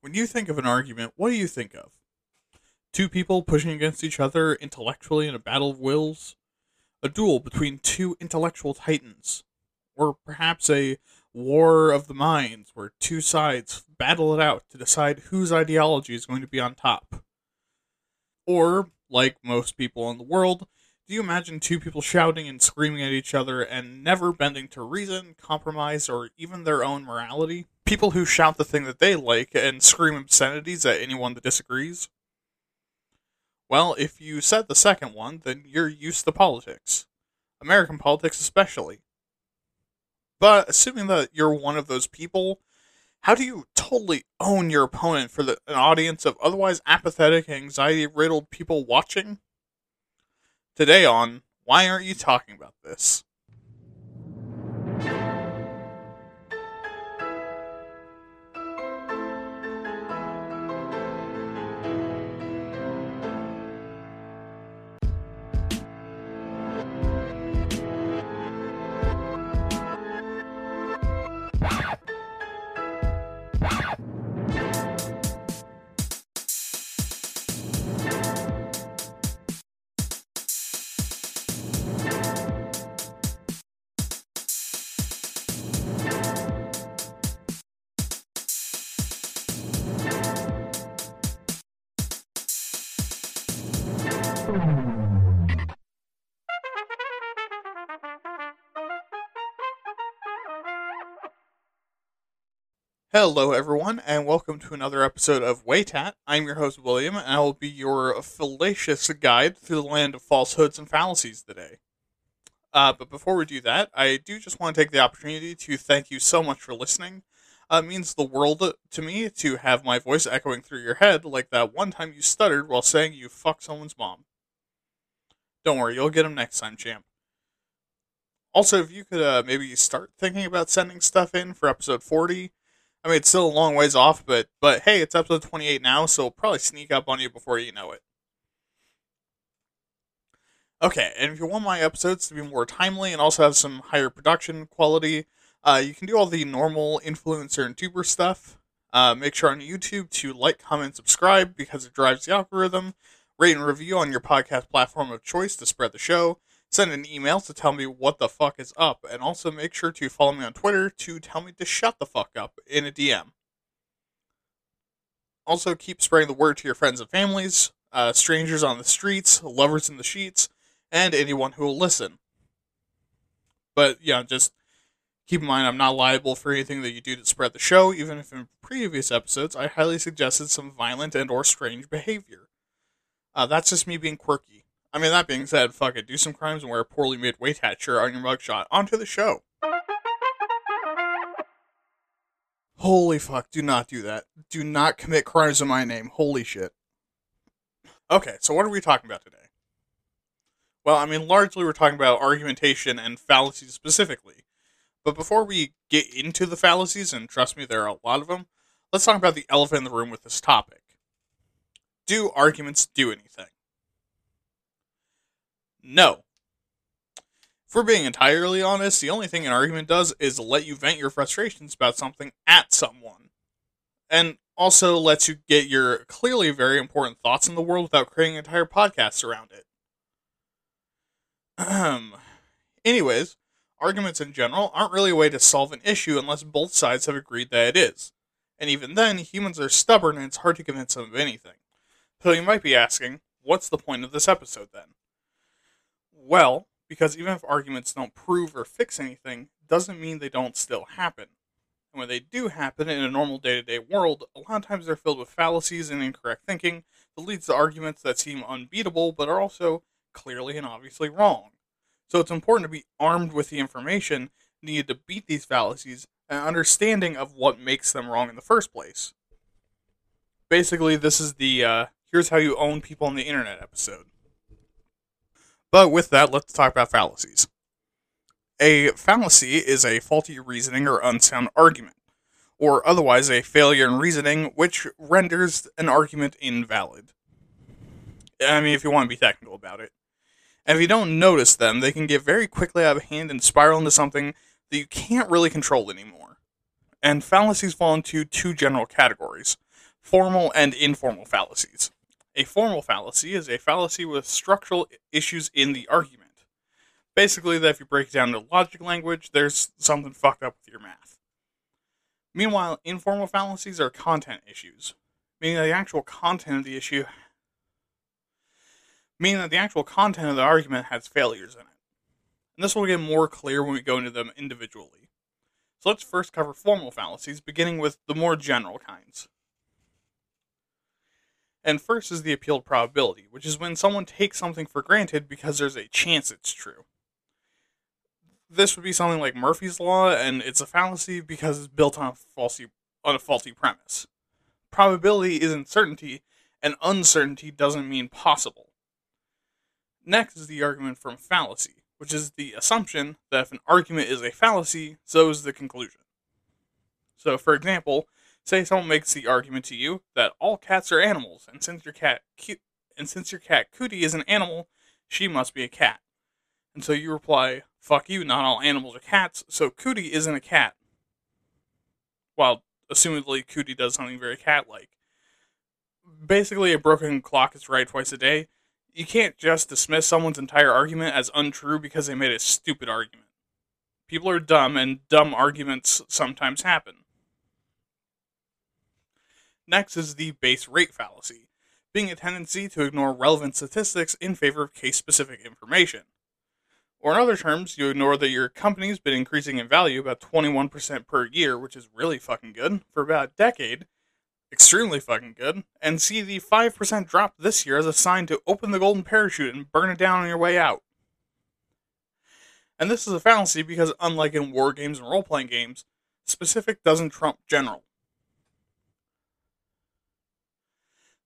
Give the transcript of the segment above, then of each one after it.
When you think of an argument, what do you think of? Two people pushing against each other intellectually in a battle of wills? A duel between two intellectual titans? Or perhaps a war of the minds where two sides battle it out to decide whose ideology is going to be on top? Or, like most people in the world, do you imagine two people shouting and screaming at each other and never bending to reason, compromise, or even their own morality? People who shout the thing that they like and scream obscenities at anyone that disagrees? Well, if you said the second one, then you're used to politics. American politics, especially. But assuming that you're one of those people, how do you totally own your opponent for the, an audience of otherwise apathetic, anxiety riddled people watching? Today on Why Aren't You Talking About This? Hello, everyone, and welcome to another episode of Waytat. I'm your host, William, and I will be your fallacious guide through the land of falsehoods and fallacies today. Uh, but before we do that, I do just want to take the opportunity to thank you so much for listening. Uh, it means the world to me to have my voice echoing through your head like that one time you stuttered while saying you fuck someone's mom. Don't worry, you'll get them next time, champ. Also, if you could uh, maybe start thinking about sending stuff in for episode 40, I mean, it's still a long ways off, but but hey, it's episode 28 now, so it'll probably sneak up on you before you know it. Okay, and if you want my episodes to be more timely and also have some higher production quality, uh, you can do all the normal influencer and tuber stuff. Uh, make sure on YouTube to like, comment, subscribe because it drives the algorithm. Rate and review on your podcast platform of choice to spread the show send an email to tell me what the fuck is up, and also make sure to follow me on Twitter to tell me to shut the fuck up in a DM. Also, keep spreading the word to your friends and families, uh, strangers on the streets, lovers in the sheets, and anyone who will listen. But yeah, just keep in mind I'm not liable for anything that you do to spread the show, even if in previous episodes I highly suggested some violent and or strange behavior. Uh, that's just me being quirky. I mean, that being said, fuck it. Do some crimes and wear a poorly made Waytat shirt on your mugshot. Onto the show. Holy fuck, do not do that. Do not commit crimes in my name. Holy shit. Okay, so what are we talking about today? Well, I mean, largely we're talking about argumentation and fallacies specifically. But before we get into the fallacies, and trust me, there are a lot of them, let's talk about the elephant in the room with this topic. Do arguments do anything? No. If we're being entirely honest, the only thing an argument does is let you vent your frustrations about something at someone. And also lets you get your clearly very important thoughts in the world without creating entire podcasts around it. Um, anyways, arguments in general aren't really a way to solve an issue unless both sides have agreed that it is. And even then, humans are stubborn and it's hard to convince them of anything. So you might be asking, what's the point of this episode then? Well because even if arguments don't prove or fix anything, doesn't mean they don't still happen. And when they do happen in a normal day to day world, a lot of times they're filled with fallacies and incorrect thinking that leads to arguments that seem unbeatable but are also clearly and obviously wrong. So it's important to be armed with the information needed to beat these fallacies and understanding of what makes them wrong in the first place. Basically, this is the uh, here's how you own people on the internet episode. But with that, let's talk about fallacies. A fallacy is a faulty reasoning or unsound argument, or otherwise a failure in reasoning which renders an argument invalid. I mean, if you want to be technical about it. And if you don't notice them, they can get very quickly out of hand and spiral into something that you can't really control anymore. And fallacies fall into two general categories Formal and informal fallacies. A formal fallacy is a fallacy with structural issues in the argument. Basically, that if you break it down to logic language, there's something fucked up with your math. Meanwhile, informal fallacies are content issues, meaning that the actual content of the issue meaning that the actual content of the argument has failures in it. And this will get more clear when we go into them individually. So let's first cover formal fallacies, beginning with the more general kinds. And first is the appeal to probability, which is when someone takes something for granted because there's a chance it's true. This would be something like Murphy's Law, and it's a fallacy because it's built on a faulty, on a faulty premise. Probability isn't certainty, and uncertainty doesn't mean possible. Next is the argument from fallacy, which is the assumption that if an argument is a fallacy, so is the conclusion. So, for example, say someone makes the argument to you that all cats are animals, and since your cat and since your cat Cootie is an animal, she must be a cat. And so you reply, "Fuck you! Not all animals are cats, so Cootie isn't a cat." While assumedly Cootie does something very cat-like. Basically, a broken clock is right twice a day you can't just dismiss someone's entire argument as untrue because they made a stupid argument. People are dumb, and dumb arguments sometimes happen. Next is the base rate fallacy, being a tendency to ignore relevant statistics in favor of case specific information. Or, in other terms, you ignore that your company's been increasing in value about 21% per year, which is really fucking good, for about a decade, extremely fucking good, and see the 5% drop this year as a sign to open the golden parachute and burn it down on your way out. And this is a fallacy because, unlike in war games and role playing games, specific doesn't trump general.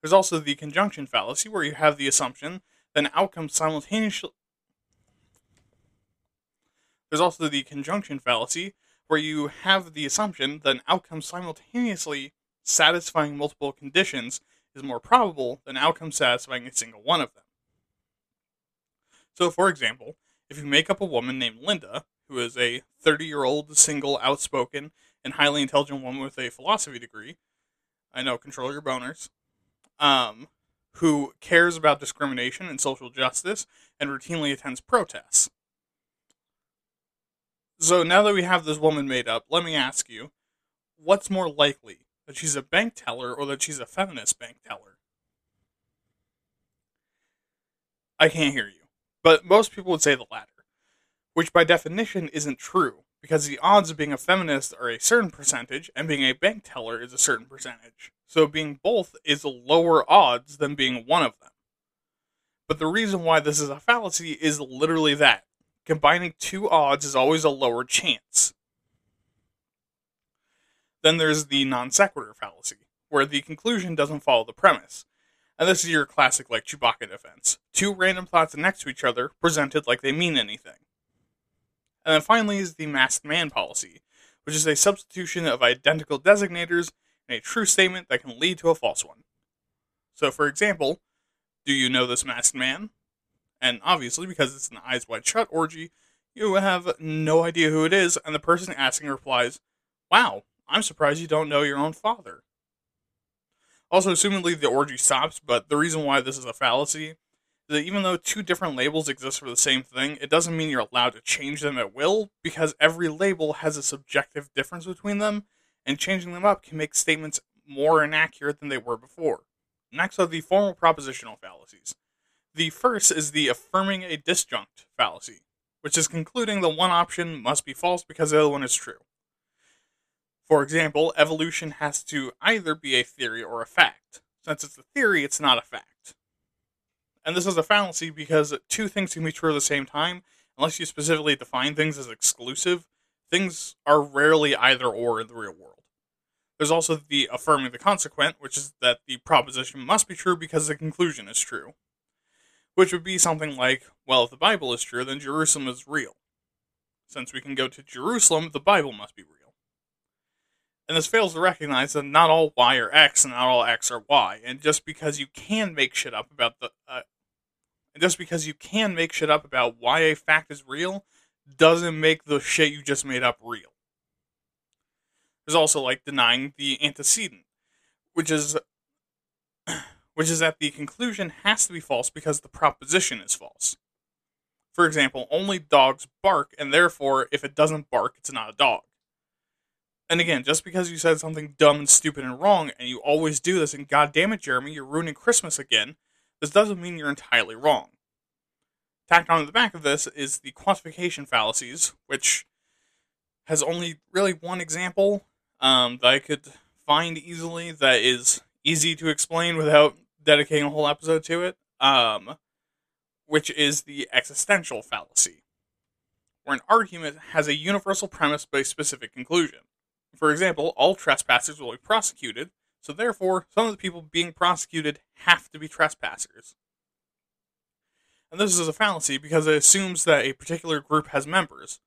There's also the conjunction fallacy, where you have the assumption that an outcome simultaneously. There's also the conjunction fallacy, where you have the assumption that an outcome simultaneously satisfying multiple conditions is more probable than outcomes satisfying a single one of them. So, for example, if you make up a woman named Linda, who is a 30 year old, single, outspoken, and highly intelligent woman with a philosophy degree, I know, control your boners, um, who cares about discrimination and social justice and routinely attends protests. So now that we have this woman made up, let me ask you what's more likely that she's a bank teller or that she's a feminist bank teller. I can't hear you. But most people would say the latter, which by definition isn't true, because the odds of being a feminist are a certain percentage and being a bank teller is a certain percentage. So being both is lower odds than being one of them. But the reason why this is a fallacy is literally that. Combining two odds is always a lower chance. Then there's the non sequitur fallacy, where the conclusion doesn't follow the premise. And this is your classic, like, Chewbacca defense. Two random thoughts next to each other, presented like they mean anything. And then finally is the masked man fallacy, which is a substitution of identical designators in a true statement that can lead to a false one. So, for example, do you know this masked man? And obviously, because it's an eyes wide shut orgy, you have no idea who it is, and the person asking replies, Wow, I'm surprised you don't know your own father. Also, assumedly the orgy stops, but the reason why this is a fallacy even though two different labels exist for the same thing, it doesn't mean you're allowed to change them at will, because every label has a subjective difference between them, and changing them up can make statements more inaccurate than they were before. Next are the formal propositional fallacies. The first is the affirming a disjunct fallacy, which is concluding the one option must be false because the other one is true. For example, evolution has to either be a theory or a fact. Since it's a theory, it's not a fact. And this is a fallacy because two things can be true at the same time. Unless you specifically define things as exclusive, things are rarely either or in the real world. There's also the affirming the consequent, which is that the proposition must be true because the conclusion is true. Which would be something like, well, if the Bible is true, then Jerusalem is real. Since we can go to Jerusalem, the Bible must be real. And this fails to recognize that not all Y are X and not all X are Y. And just because you can make shit up about the, uh, and just because you can make shit up about why a fact is real, doesn't make the shit you just made up real. There's also like denying the antecedent, which is which is that the conclusion has to be false because the proposition is false. For example, only dogs bark, and therefore, if it doesn't bark, it's not a dog. And again, just because you said something dumb and stupid and wrong, and you always do this, and god damn it, Jeremy, you're ruining Christmas again, this doesn't mean you're entirely wrong. Tacked on to the back of this is the quantification fallacies, which has only really one example um, that I could find easily that is easy to explain without dedicating a whole episode to it, um, which is the existential fallacy, where an argument has a universal premise but a specific conclusion. For example, all trespassers will be prosecuted, so therefore, some of the people being prosecuted have to be trespassers. And this is a fallacy because it assumes that a particular group has members.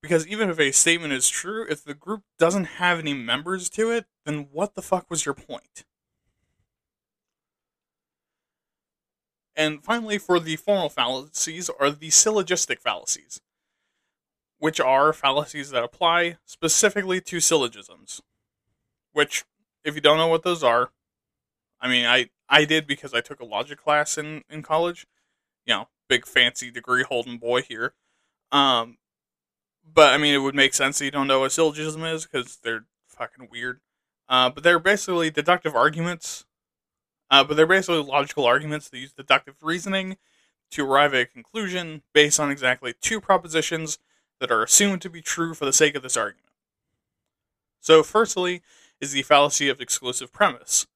Because even if a statement is true, if the group doesn't have any members to it, then what the fuck was your point? And finally, for the formal fallacies, are the syllogistic fallacies, which are fallacies that apply specifically to syllogisms. Which, if you don't know what those are, I mean, I, I did because I took a logic class in, in college. You know, big fancy degree holding boy here. Um, but I mean, it would make sense that you don't know what syllogism is because they're fucking weird. Uh, but they're basically deductive arguments uh, but they're basically logical arguments that use deductive reasoning to arrive at a conclusion based on exactly two propositions that are assumed to be true for the sake of this argument. So, firstly, is the fallacy of exclusive premise,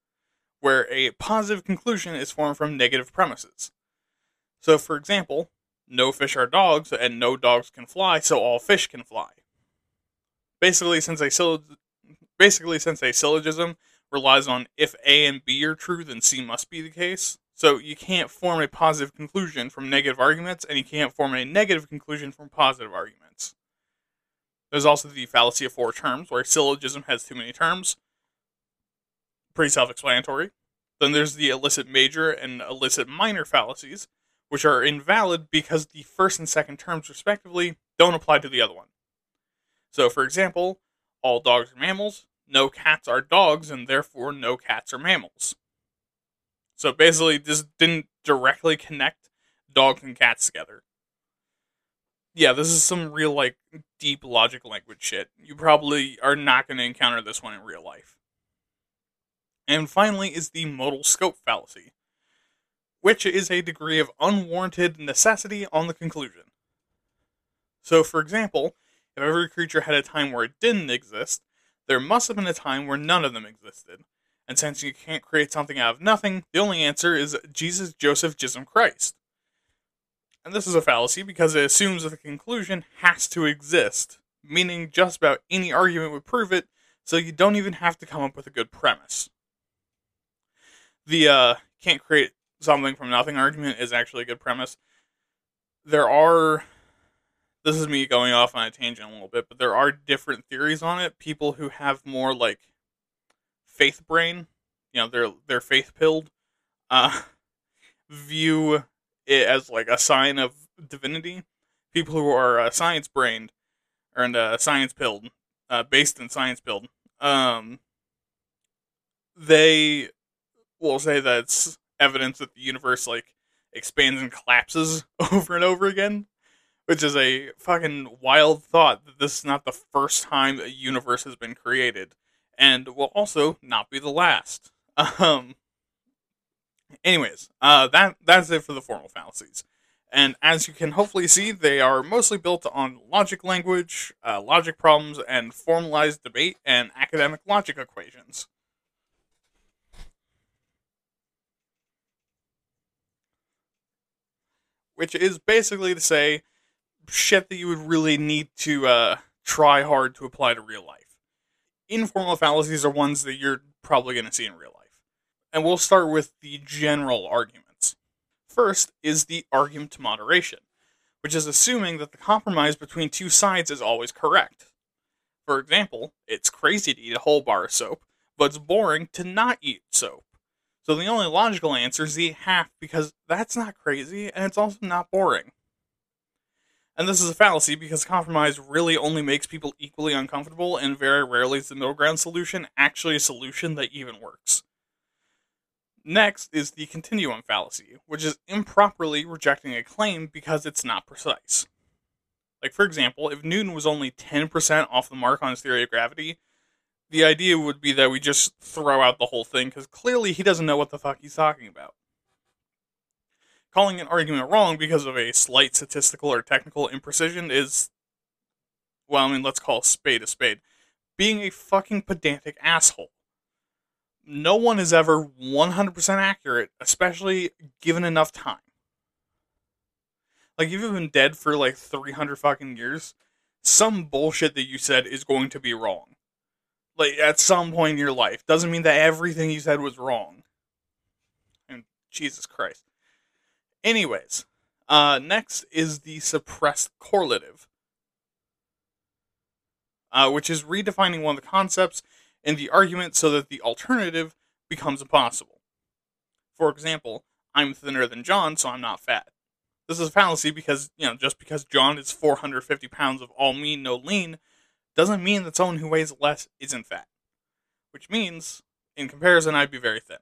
where a positive conclusion is formed from negative premises. So, for example, no fish are dogs and no dogs can fly, so all fish can fly. Basically, since a syllog- basically since a syllogism relies on if A and B are true, then C must be the case. So you can't form a positive conclusion from negative arguments, and you can't form a negative conclusion from positive arguments. There's also the fallacy of four terms, where a syllogism has too many terms. Pretty self explanatory. Then there's the illicit major and illicit minor fallacies, which are invalid because the first and second terms, respectively, don't apply to the other one. So, for example, all dogs are mammals, no cats are dogs, and therefore no cats are mammals. So basically, this didn't directly connect dogs and cats together. Yeah, this is some real, like, deep logic language shit. You probably are not going to encounter this one in real life. And finally is the modal scope fallacy, which is a degree of unwarranted necessity on the conclusion. So, for example, if every creature had a time where it didn't exist, there must have been a time where none of them existed. And since you can't create something out of nothing, the only answer is Jesus, Joseph, Jism, Christ. And this is a fallacy because it assumes that the conclusion has to exist, meaning just about any argument would prove it, so you don't even have to come up with a good premise. The uh, can't create something from nothing argument is actually a good premise. There are this is me going off on a tangent a little bit, but there are different theories on it. People who have more like faith brain, you know, they're they're faith pilled, uh, view it as like a sign of divinity. People who are uh, science brained and uh, science pilled, uh, based in science pilled, um, they will say that's evidence that the universe like expands and collapses over and over again which is a fucking wild thought that this is not the first time a universe has been created, and will also not be the last. Um. Anyways, uh, that that's it for the formal fallacies. And as you can hopefully see, they are mostly built on logic language, uh, logic problems, and formalized debate and academic logic equations. Which is basically to say shit that you would really need to uh, try hard to apply to real life. Informal fallacies are ones that you're probably going to see in real life. And we'll start with the general arguments. First is the argument to moderation, which is assuming that the compromise between two sides is always correct. For example, it's crazy to eat a whole bar of soap, but it's boring to not eat soap. So the only logical answer is eat half because that's not crazy and it's also not boring. And this is a fallacy because compromise really only makes people equally uncomfortable, and very rarely is the middle ground solution actually a solution that even works. Next is the continuum fallacy, which is improperly rejecting a claim because it's not precise. Like, for example, if Newton was only 10% off the mark on his theory of gravity, the idea would be that we just throw out the whole thing because clearly he doesn't know what the fuck he's talking about. Calling an argument wrong because of a slight statistical or technical imprecision is, well, I mean, let's call a spade a spade. Being a fucking pedantic asshole. No one is ever 100% accurate, especially given enough time. Like, if you've been dead for like 300 fucking years, some bullshit that you said is going to be wrong. Like, at some point in your life. Doesn't mean that everything you said was wrong. And Jesus Christ. Anyways, uh, next is the suppressed correlative, uh, which is redefining one of the concepts in the argument so that the alternative becomes impossible. For example, I'm thinner than John, so I'm not fat. This is a fallacy because, you know, just because John is 450 pounds of all mean, no lean, doesn't mean that someone who weighs less isn't fat. Which means, in comparison, I'd be very thin.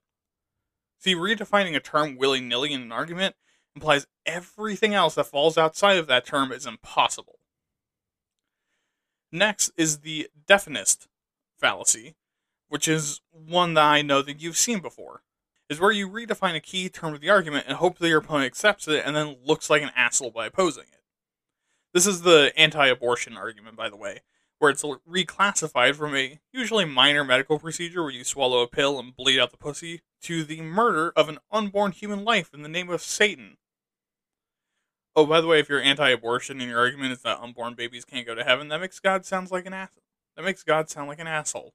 See, redefining a term willy nilly in an argument implies everything else that falls outside of that term is impossible. Next is the definist fallacy, which is one that I know that you've seen before, is where you redefine a key term of the argument and hope that your opponent accepts it and then looks like an asshole by opposing it. This is the anti abortion argument, by the way, where it's reclassified from a usually minor medical procedure where you swallow a pill and bleed out the pussy to the murder of an unborn human life in the name of Satan. Oh, by the way, if you're anti-abortion and your argument is that unborn babies can't go to heaven, that makes God sounds like an ass. That makes God sound like an asshole.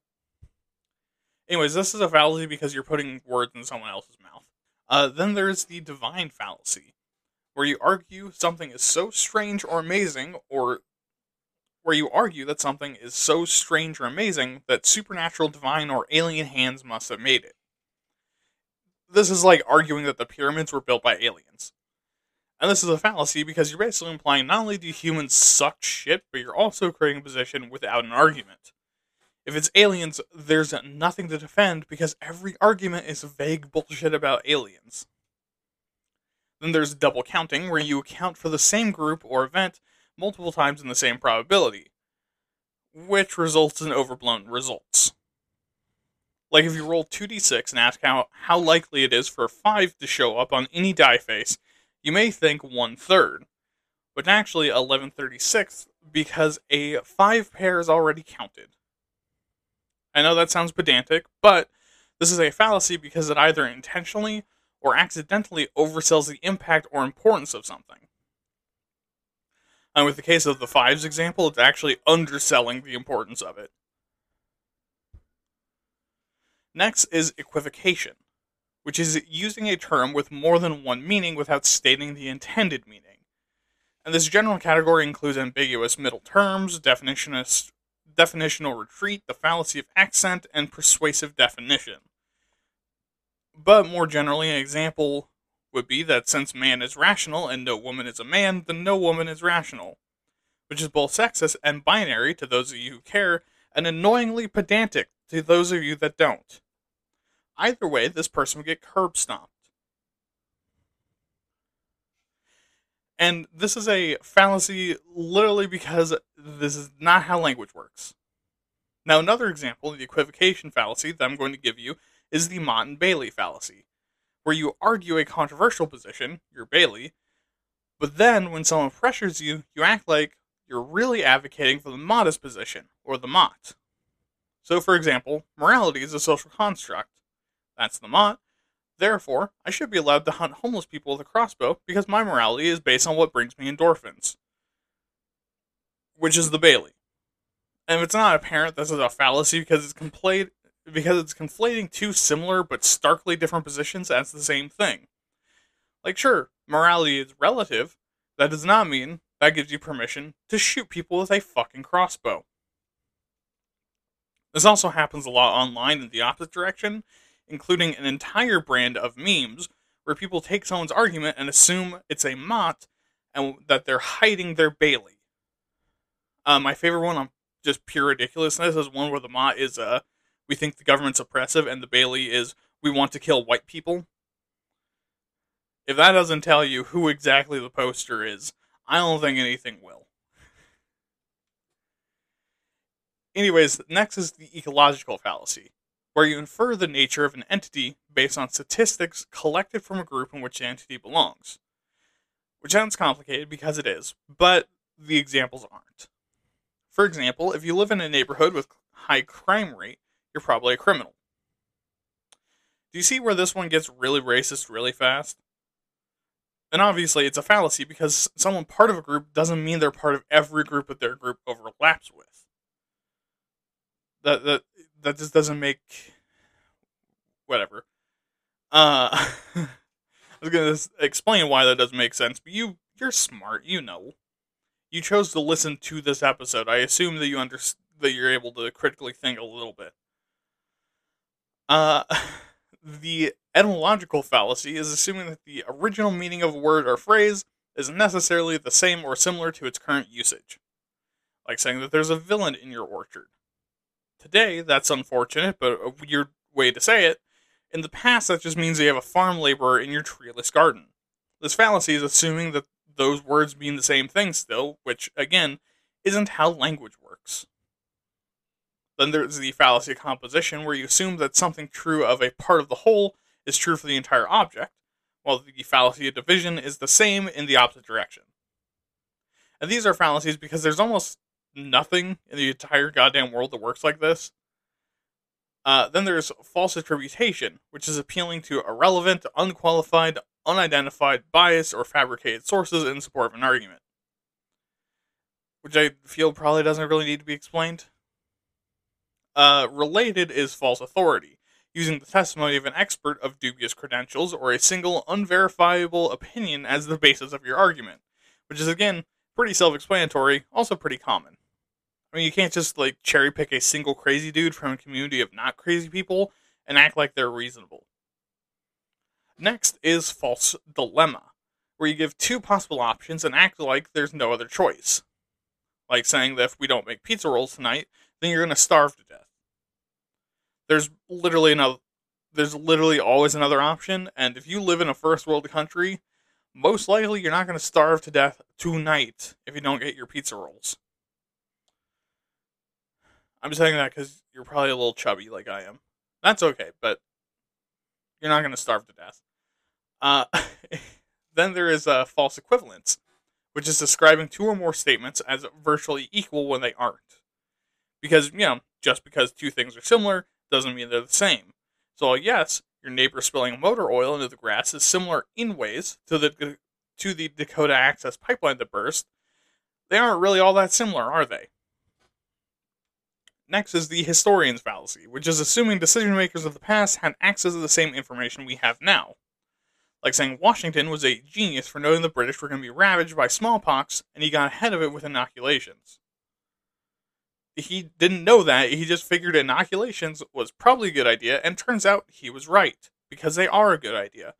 Anyways, this is a fallacy because you're putting words in someone else's mouth. Uh, then there's the divine fallacy, where you argue something is so strange or amazing, or where you argue that something is so strange or amazing that supernatural, divine, or alien hands must have made it. This is like arguing that the pyramids were built by aliens. And this is a fallacy because you're basically implying not only do humans suck shit, but you're also creating a position without an argument. If it's aliens, there's nothing to defend because every argument is vague bullshit about aliens. Then there's double counting, where you account for the same group or event multiple times in the same probability, which results in overblown results. Like if you roll 2d6 and ask how, how likely it is for a 5 to show up on any die face, you may think one third, but actually 1136 because a five pair is already counted. I know that sounds pedantic, but this is a fallacy because it either intentionally or accidentally oversells the impact or importance of something. And with the case of the fives example, it's actually underselling the importance of it. Next is equivocation which is using a term with more than one meaning without stating the intended meaning. And this general category includes ambiguous middle terms, definitionist, definitional retreat, the fallacy of accent, and persuasive definition. But more generally, an example would be that since man is rational and no woman is a man, then no woman is rational, which is both sexist and binary to those of you who care, and annoyingly pedantic to those of you that don't. Either way, this person would get curb stomped. And this is a fallacy literally because this is not how language works. Now, another example of the equivocation fallacy that I'm going to give you is the Motte and Bailey fallacy, where you argue a controversial position, your Bailey, but then when someone pressures you, you act like you're really advocating for the modest position, or the Motte. So, for example, morality is a social construct, that's the Motte. Therefore, I should be allowed to hunt homeless people with a crossbow because my morality is based on what brings me endorphins. Which is the Bailey. And if it's not apparent, this is a fallacy because it's because it's conflating two similar but starkly different positions as the same thing. Like sure, morality is relative. That does not mean that gives you permission to shoot people with a fucking crossbow. This also happens a lot online in the opposite direction, including an entire brand of memes where people take someone's argument and assume it's a Motte and that they're hiding their Bailey. Uh, my favorite one on just pure ridiculousness is one where the Motte is uh, we think the government's oppressive, and the Bailey is we want to kill white people. If that doesn't tell you who exactly the poster is, I don't think anything will. Anyways, next is the ecological fallacy, where you infer the nature of an entity based on statistics collected from a group in which the entity belongs. Which sounds complicated because it is, but the examples aren't. For example, if you live in a neighborhood with high crime rate, you're probably a criminal. Do you see where this one gets really racist really fast? And obviously, it's a fallacy because someone part of a group doesn't mean they're part of every group that their group overlaps with. That that that just doesn't make whatever. Uh, I was gonna explain why that doesn't make sense, but you you're smart, you know. You chose to listen to this episode. I assume that you under that you're able to critically think a little bit. Uh, the etymological fallacy is assuming that the original meaning of a word or phrase is necessarily the same or similar to its current usage. Like saying that there's a villain in your orchard. Today, that's unfortunate, but a weird way to say it. In the past, that just means you have a farm laborer in your treeless garden. This fallacy is assuming that those words mean the same thing still, which, again, isn't how language works. Then there's the fallacy of composition, where you assume that something true of a part of the whole is true for the entire object, while the fallacy of division is the same in the opposite direction. And these are fallacies because there's almost nothing in the entire goddamn world that works like this. Uh, then there's false attribution, which is appealing to irrelevant, unqualified, unidentified, biased, or fabricated sources in support of an argument. Which I feel probably doesn't really need to be explained. Uh, related is false authority, using the testimony of an expert of dubious credentials or a single unverifiable opinion as the basis of your argument, which is again pretty self-explanatory, also pretty common. I mean, you can't just like cherry pick a single crazy dude from a community of not crazy people and act like they're reasonable. Next is false dilemma, where you give two possible options and act like there's no other choice. Like saying that if we don't make pizza rolls tonight, then you're going to starve to death there's literally another there's literally always another option and if you live in a first world country most likely you're not going to starve to death tonight if you don't get your pizza rolls i'm saying that because you're probably a little chubby like i am that's okay but you're not going to starve to death uh, then there is a false equivalence which is describing two or more statements as virtually equal when they aren't because you know just because two things are similar doesn't mean they're the same. So yes, your neighbor spilling motor oil into the grass is similar in ways to the to the Dakota Access pipeline that burst. They aren't really all that similar, are they? Next is the historian's fallacy, which is assuming decision makers of the past had access to the same information we have now. Like saying Washington was a genius for knowing the British were going to be ravaged by smallpox, and he got ahead of it with inoculations he didn't know that. He just figured inoculations was probably a good idea, and turns out he was right because they are a good idea.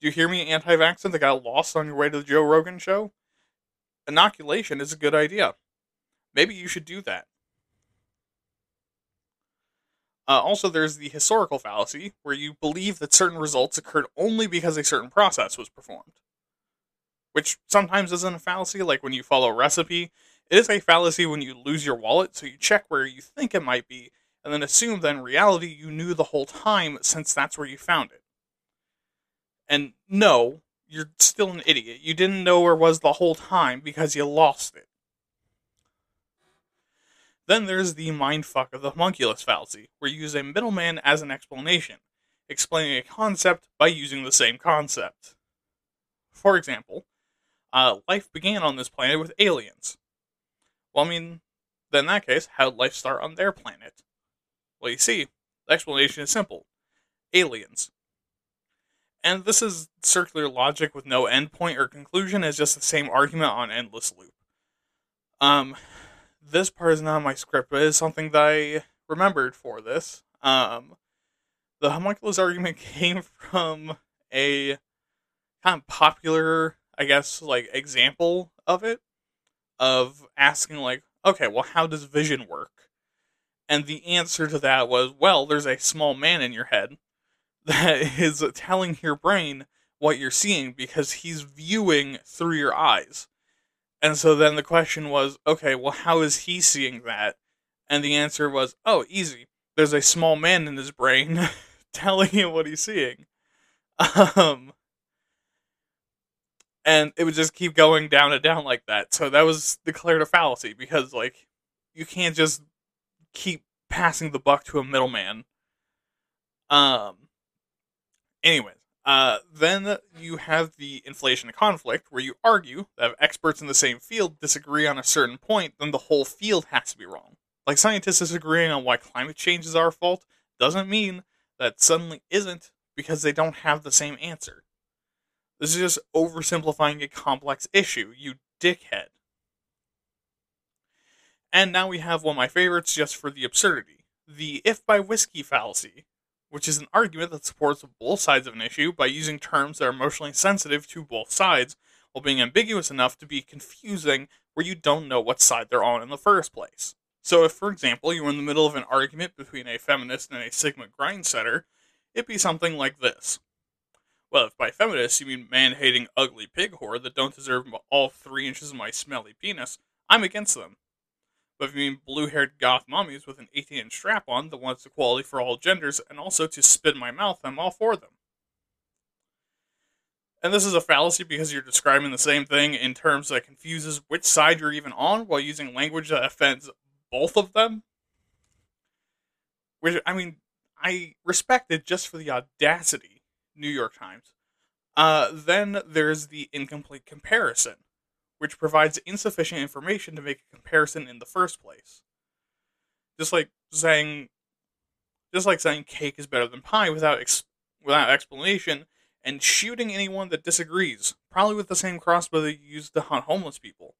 Do you hear me, anti vaccine that got lost on your way to the Joe Rogan show? Inoculation is a good idea. Maybe you should do that. Uh, also, there's the historical fallacy, where you believe that certain results occurred only because a certain process was performed. Which sometimes isn't a fallacy, like when you follow a recipe it is a fallacy when you lose your wallet, so you check where you think it might be, and then assume that in reality you knew the whole time since that's where you found it. And no, you're still an idiot. You didn't know where it was the whole time because you lost it. Then there's the mindfuck of the homunculus fallacy, where you use a middleman as an explanation, explaining a concept by using the same concept. For example, uh, life began on this planet with aliens. Well, I mean, then in that case, how did life start on their planet? Well, you see, the explanation is simple aliens. And this is circular logic with no endpoint or conclusion, it's just the same argument on endless loop. Um, this part is not my script, but it is something that I remembered for this. Um, the homunculus argument came from a kind of popular I guess, like example of it, of asking like, okay, well, how does vision work? And the answer to that was, well, there's a small man in your head that is telling your brain what you're seeing because he's viewing through your eyes. And so then the question was, okay, well, how is he seeing that? And the answer was, oh, easy. There's a small man in his brain telling him what he's seeing. Um, and it would just keep going down and down like that. So that was declared a fallacy because, like, you can't just keep passing the buck to a middleman. Um. Anyways, uh, then you have the inflation conflict, where you argue that if experts in the same field disagree on a certain point, then the whole field has to be wrong. Like scientists disagreeing on why climate change is our fault doesn't mean that suddenly isn't because they don't have the same answer. This is just oversimplifying a complex issue, you dickhead. And now we have one of my favorites just for the absurdity the if by whiskey fallacy, which is an argument that supports both sides of an issue by using terms that are emotionally sensitive to both sides while being ambiguous enough to be confusing where you don't know what side they're on in the first place. So, if, for example, you were in the middle of an argument between a feminist and a Sigma grindsetter, it'd be something like this. Well, if by feminist you mean man hating ugly pig whore that don't deserve all three inches of my smelly penis, I'm against them. But if you mean blue haired goth mummies with an 18 inch strap on that wants equality for all genders and also to spit in my mouth, I'm all for them. And this is a fallacy because you're describing the same thing in terms that confuses which side you're even on while using language that offends both of them. Which, I mean, I respect it just for the audacity, New York Times. Uh, then there's the incomplete comparison which provides insufficient information to make a comparison in the first place. Just like saying, just like saying cake is better than pie without ex- without explanation, and shooting anyone that disagrees, probably with the same crossbow that you used to hunt homeless people.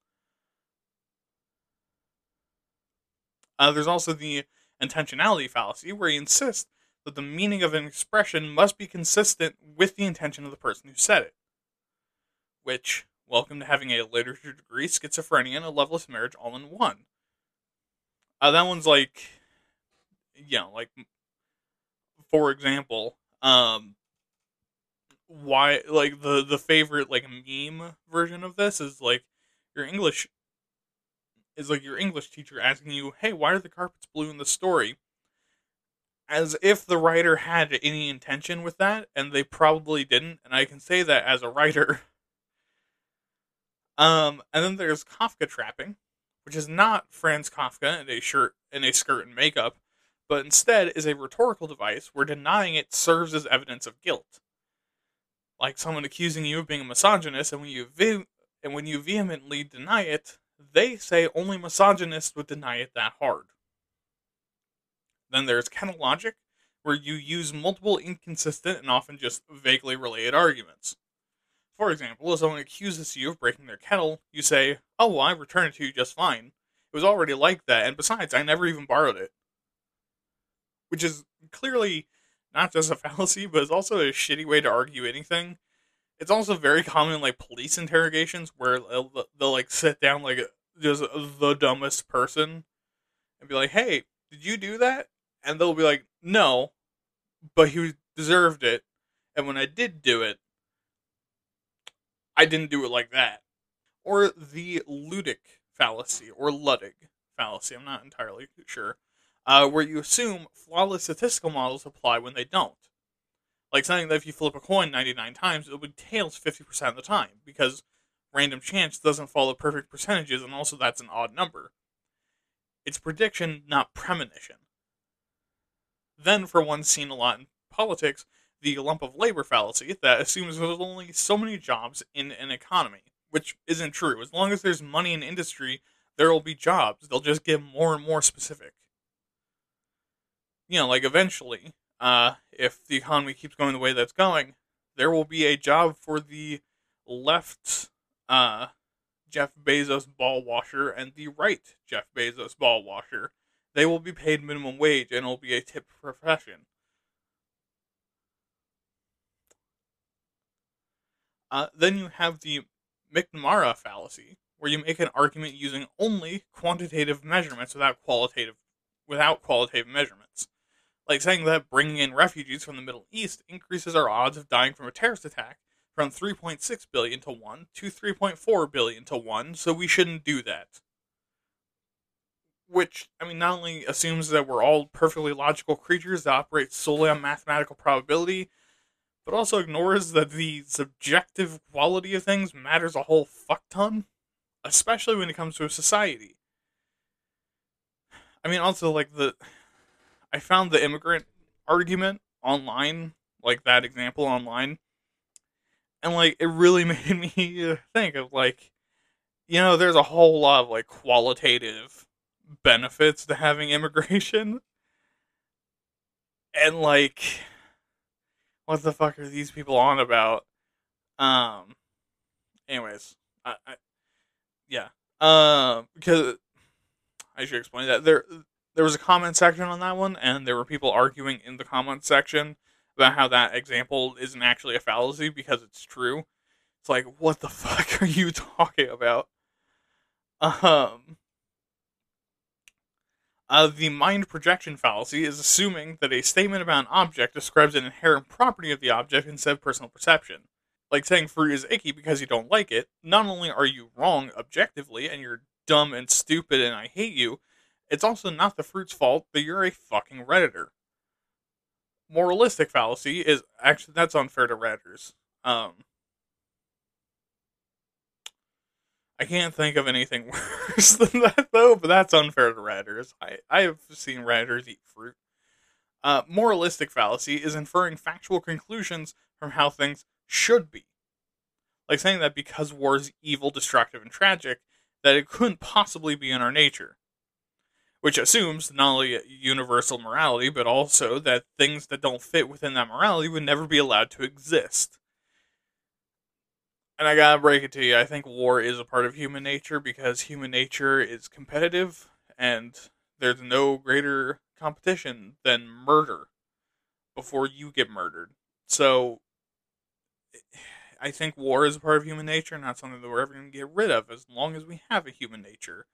Uh, there's also the intentionality fallacy, where you insist that the meaning of an expression must be consistent with the intention of the person who said it. Which, Welcome to having a literature degree, schizophrenia, and a loveless marriage all in one. Uh, that one's like, you know, like, for example, um, why, like, the, the favorite, like, meme version of this is, like, your English, is like your English teacher asking you, hey, why are the carpets blue in the story? As if the writer had any intention with that, and they probably didn't, and I can say that as a writer. Um, and then there's Kafka trapping, which is not Franz Kafka in a shirt in a skirt and makeup, but instead is a rhetorical device where denying it serves as evidence of guilt. Like someone accusing you of being a misogynist, and when you ve- and when you vehemently deny it, they say only misogynists would deny it that hard. Then there's kettle logic, where you use multiple inconsistent and often just vaguely related arguments. For example, if someone accuses you of breaking their kettle, you say, Oh, well, I returned it to you just fine. It was already like that, and besides, I never even borrowed it. Which is clearly not just a fallacy, but it's also a shitty way to argue anything. It's also very common in like police interrogations where they'll, they'll like sit down like just the dumbest person and be like, "Hey, did you do that?" And they'll be like, "No, but he deserved it." And when I did do it, I didn't do it like that. Or the ludic fallacy, or Ludig fallacy, I'm not entirely sure, uh, where you assume flawless statistical models apply when they don't. Like saying that if you flip a coin 99 times, it be tails 50% of the time, because random chance doesn't follow perfect percentages, and also that's an odd number. It's prediction, not premonition. Then, for one seen a lot in politics, the lump of labor fallacy that assumes there's only so many jobs in an economy, which isn't true. As long as there's money in industry, there will be jobs. They'll just get more and more specific. You know, like eventually, uh, if the economy keeps going the way that's going, there will be a job for the left uh, Jeff Bezos ball washer and the right Jeff Bezos ball washer. They will be paid minimum wage and it will be a tip profession. Uh, then you have the McNamara fallacy, where you make an argument using only quantitative measurements without qualitative without qualitative measurements. Like saying that bringing in refugees from the Middle East increases our odds of dying from a terrorist attack from 3.6 billion to 1 to 3.4 billion to 1, so we shouldn't do that. Which, I mean, not only assumes that we're all perfectly logical creatures that operate solely on mathematical probability, but also ignores that the subjective quality of things matters a whole fuck ton, especially when it comes to a society. I mean, also, like, the. I found the immigrant argument online, like that example online, and, like, it really made me think of, like, you know, there's a whole lot of, like, qualitative benefits to having immigration. And, like, what the fuck are these people on about? Um. Anyways, I, I yeah. Um, uh, because I should explain that there there was a comment section on that one, and there were people arguing in the comment section about how that example isn't actually a fallacy because it's true. It's like, what the fuck are you talking about? Um. Uh, the mind projection fallacy is assuming that a statement about an object describes an inherent property of the object instead of personal perception. Like saying fruit is icky because you don't like it, not only are you wrong objectively and you're dumb and stupid and I hate you, it's also not the fruit's fault that you're a fucking Redditor. Moralistic fallacy is actually, that's unfair to Redditors. Um, I can't think of anything worse than that though, but that's unfair to writers. I, I have seen writers eat fruit. Uh, moralistic fallacy is inferring factual conclusions from how things should be. Like saying that because war is evil, destructive, and tragic, that it couldn't possibly be in our nature. Which assumes not only universal morality, but also that things that don't fit within that morality would never be allowed to exist and I gotta break it to you, I think war is a part of human nature because human nature is competitive and there's no greater competition than murder before you get murdered. So I think war is a part of human nature not something that we're ever to get rid of as long as we have a human nature.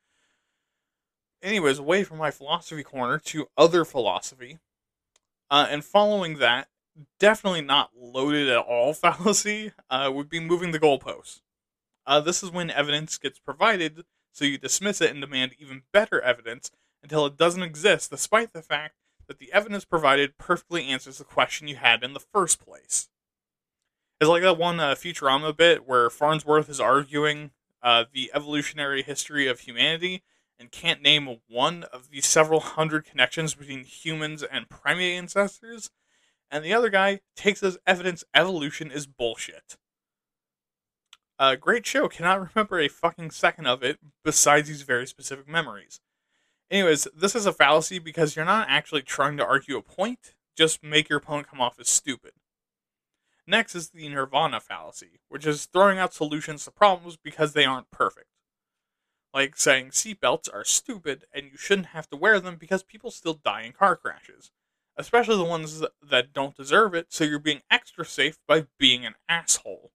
Anyways, away from my philosophy corner to other philosophy. Uh, and following that, definitely not loaded at all fallacy uh, would be moving the goalposts. Uh, this is when evidence gets provided, so you dismiss it and demand even better evidence until it doesn't exist, despite the fact that the evidence provided perfectly answers the question you had in the first place. It's like that one uh, Futurama bit where Farnsworth is arguing uh, the evolutionary history of humanity and can't name one of the several hundred connections between humans and primate ancestors and the other guy takes as evidence evolution is bullshit. A great show, cannot remember a fucking second of it besides these very specific memories. Anyways, this is a fallacy because you're not actually trying to argue a point, just make your opponent come off as stupid. Next is the nirvana fallacy, which is throwing out solutions to problems because they aren't perfect. Like saying seatbelts are stupid and you shouldn't have to wear them because people still die in car crashes especially the ones that don't deserve it, so you're being extra safe by being an asshole.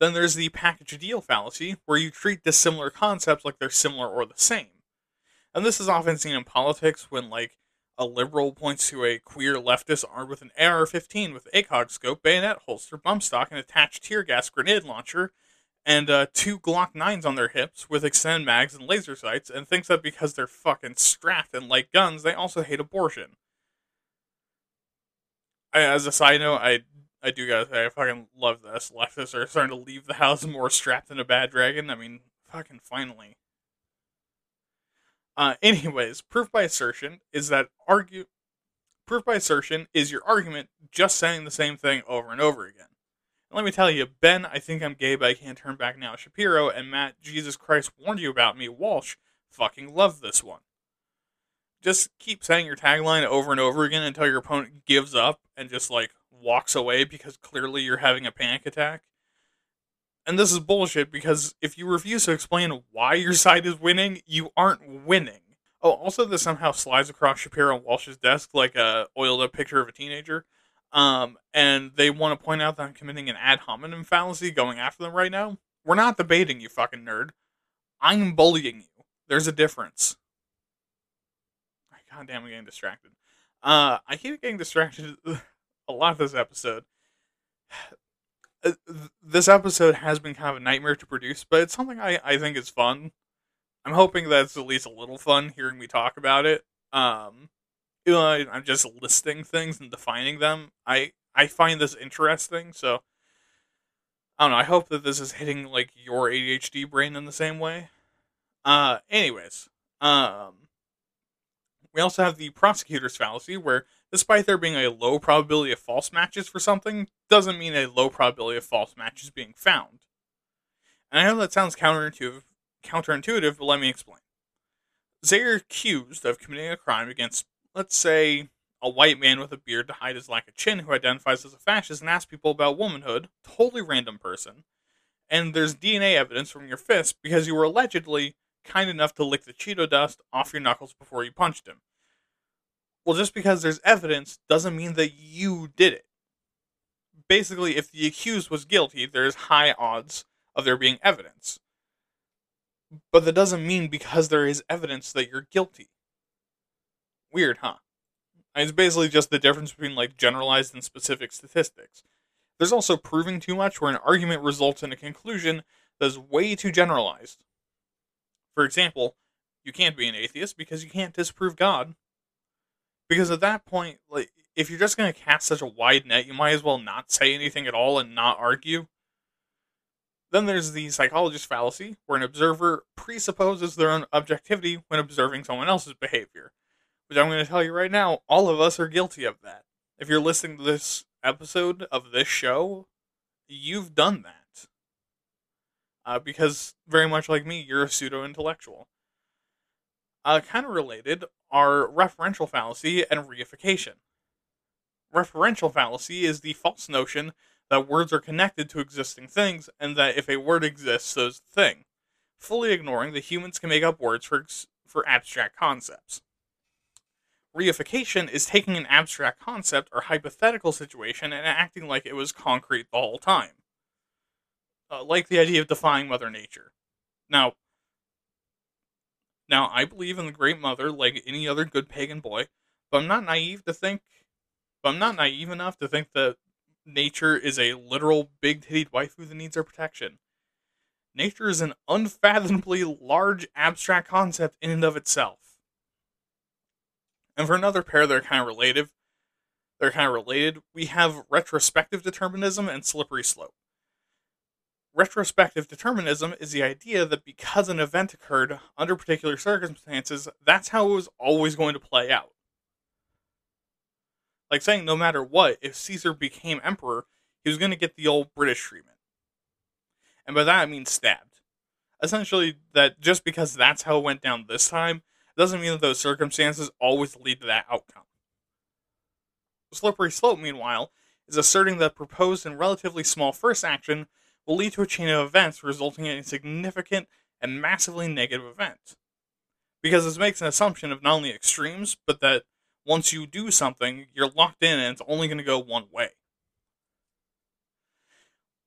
Then there's the package deal fallacy, where you treat dissimilar concepts like they're similar or the same. And this is often seen in politics when, like, a liberal points to a queer leftist armed with an AR 15 with ACOG scope, bayonet holster, bump stock, and attached tear gas grenade launcher, and uh, two Glock 9s on their hips with extended mags and laser sights, and thinks that because they're fucking strapped and like guns, they also hate abortion. I, as a side note, I I do gotta say I fucking love this. Leftists are starting to leave the house more strapped than a bad dragon. I mean, fucking finally. Uh, anyways, proof by assertion is that argue. Proof by assertion is your argument just saying the same thing over and over again. Let me tell you, Ben, I think I'm gay, but I can't turn back now. Shapiro and Matt, Jesus Christ warned you about me. Walsh, fucking love this one. Just keep saying your tagline over and over again until your opponent gives up and just like walks away because clearly you're having a panic attack. And this is bullshit because if you refuse to explain why your side is winning, you aren't winning. Oh, also, this somehow slides across Shapiro and Walsh's desk like a oiled up picture of a teenager. Um, and they want to point out that I'm committing an ad hominem fallacy going after them right now. We're not debating, you fucking nerd. I'm bullying you. There's a difference. God damn, I'm getting distracted. Uh, I keep getting distracted a lot of this episode. Uh, this episode has been kind of a nightmare to produce, but it's something I, I think is fun. I'm hoping that it's at least a little fun hearing me talk about it. Um, you know, I'm just listing things and defining them. I I find this interesting, so I don't know. I hope that this is hitting like your ADHD brain in the same way. Uh, anyways, um, we also have the prosecutor's fallacy, where despite there being a low probability of false matches for something, doesn't mean a low probability of false matches being found. And I know that sounds counterintuitive, counterintuitive, but let me explain. Say you're accused of committing a crime against, let's say, a white man with a beard to hide his lack of chin who identifies as a fascist and asks people about womanhood, totally random person, and there's DNA evidence from your fist because you were allegedly kind enough to lick the Cheeto dust off your knuckles before you punched him. Well, just because there's evidence doesn't mean that you did it. Basically, if the accused was guilty, there's high odds of there being evidence. But that doesn't mean because there is evidence that you're guilty. Weird, huh? It's basically just the difference between like generalized and specific statistics. There's also proving too much where an argument results in a conclusion that is way too generalized. For example, you can't be an atheist because you can't disprove God. Because at that point, like if you're just going to cast such a wide net, you might as well not say anything at all and not argue. Then there's the psychologist fallacy, where an observer presupposes their own objectivity when observing someone else's behavior. Which I'm going to tell you right now, all of us are guilty of that. If you're listening to this episode of this show, you've done that uh, because very much like me, you're a pseudo intellectual. Uh, kind of related are referential fallacy and reification. Referential fallacy is the false notion that words are connected to existing things and that if a word exists, so is the thing, fully ignoring that humans can make up words for, for abstract concepts. Reification is taking an abstract concept or hypothetical situation and acting like it was concrete the whole time uh, like the idea of defying Mother Nature. Now, now I believe in the Great Mother like any other good pagan boy, but I'm not naive to think. But I'm not naive enough to think that nature is a literal big-titted waifu that needs our protection. Nature is an unfathomably large abstract concept in and of itself. And for another pair that are kind of related, they're kind of related. We have retrospective determinism and slippery slope. Retrospective determinism is the idea that because an event occurred under particular circumstances, that's how it was always going to play out. Like saying, no matter what, if Caesar became emperor, he was going to get the old Brutus treatment. And by that I mean stabbed. Essentially, that just because that's how it went down this time, doesn't mean that those circumstances always lead to that outcome. Slippery slope, meanwhile, is asserting that proposed and relatively small first action will lead to a chain of events resulting in a significant and massively negative event. Because this makes an assumption of not only extremes, but that once you do something, you're locked in and it's only going to go one way.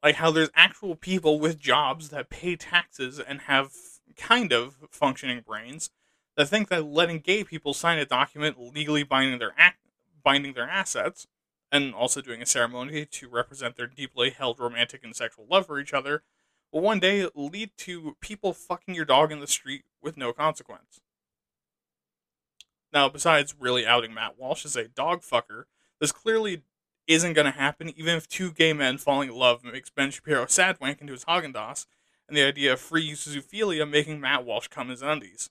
Like how there's actual people with jobs that pay taxes and have kind of functioning brains that think that letting gay people sign a document legally binding their act, binding their assets and also doing a ceremony to represent their deeply held romantic and sexual love for each other, will one day lead to people fucking your dog in the street with no consequence. Now, besides really outing Matt Walsh as a dog fucker, this clearly isn't going to happen even if two gay men falling in love makes Ben Shapiro sad wank into his Haagen Dazs, and the idea of free zoophilia making Matt Walsh come his undies.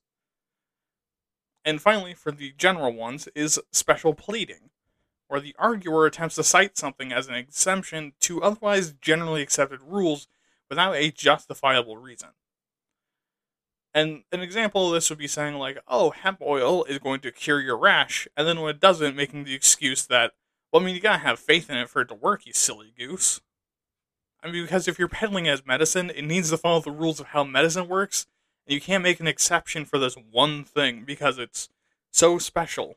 And finally, for the general ones, is special pleading, where the arguer attempts to cite something as an exemption to otherwise generally accepted rules without a justifiable reason. And an example of this would be saying, like, oh, hemp oil is going to cure your rash, and then when it doesn't, making the excuse that, well, I mean, you gotta have faith in it for it to work, you silly goose. I mean, because if you're peddling as medicine, it needs to follow the rules of how medicine works, you can't make an exception for this one thing because it's so special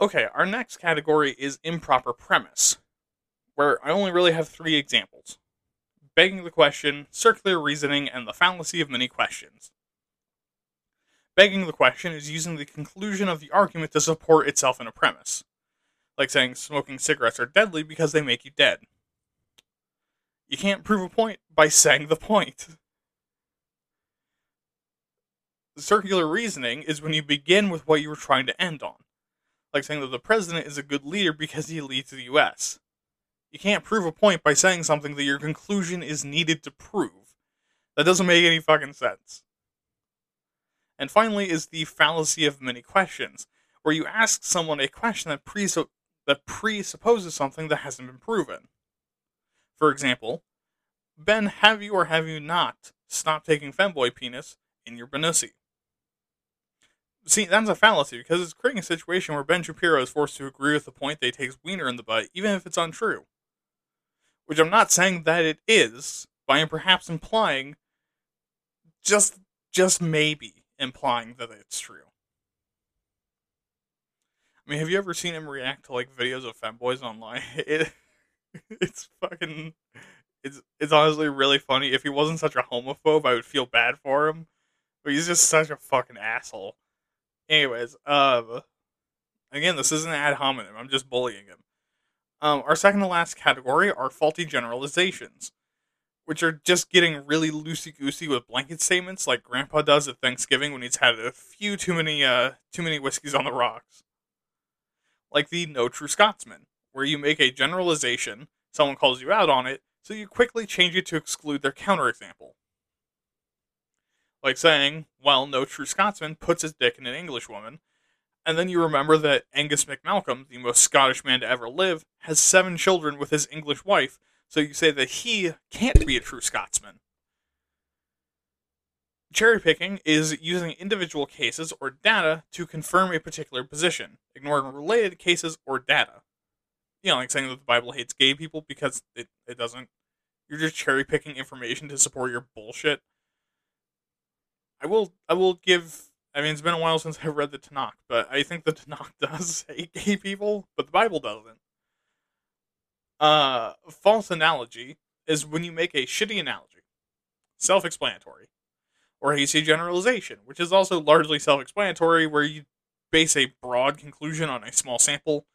Okay, our next category is improper premise, where I only really have three examples begging the question, circular reasoning, and the fallacy of many questions. Begging the question is using the conclusion of the argument to support itself in a premise, like saying smoking cigarettes are deadly because they make you dead. You can't prove a point by saying the point. Circular reasoning is when you begin with what you were trying to end on, like saying that the president is a good leader because he leads the US. You can't prove a point by saying something that your conclusion is needed to prove. That doesn't make any fucking sense. And finally is the fallacy of many questions, where you ask someone a question that, presu- that presupposes something that hasn't been proven. For example, Ben, have you or have you not stopped taking femboy penis in your Benussi? See, that's a fallacy because it's creating a situation where Ben Shapiro is forced to agree with the point that he takes wiener in the butt, even if it's untrue which I'm not saying that it is, but I am perhaps implying, just just maybe implying that it's true. I mean, have you ever seen him react to like videos of femboys online? It, it's fucking, it's it's honestly really funny. If he wasn't such a homophobe, I would feel bad for him, but he's just such a fucking asshole. Anyways, um, again, this isn't ad hominem. I'm just bullying him. Um, our second to last category are faulty generalizations, which are just getting really loosey goosey with blanket statements, like Grandpa does at Thanksgiving when he's had a few too many uh, too many whiskeys on the rocks. Like the no true Scotsman, where you make a generalization, someone calls you out on it, so you quickly change it to exclude their counterexample. Like saying, well, no true Scotsman puts his dick in an English woman, and then you remember that Angus MacMalcolm, the most Scottish man to ever live, has seven children with his English wife, so you say that he can't be a true Scotsman. Cherry picking is using individual cases or data to confirm a particular position, ignoring related cases or data. You know, like saying that the Bible hates gay people because it, it doesn't. You're just cherry picking information to support your bullshit. I will I will give I mean, it's been a while since I've read the Tanakh, but I think the Tanakh does hate gay people, but the Bible doesn't. Uh, false analogy is when you make a shitty analogy, self explanatory, or hasty generalization, which is also largely self explanatory, where you base a broad conclusion on a small sample.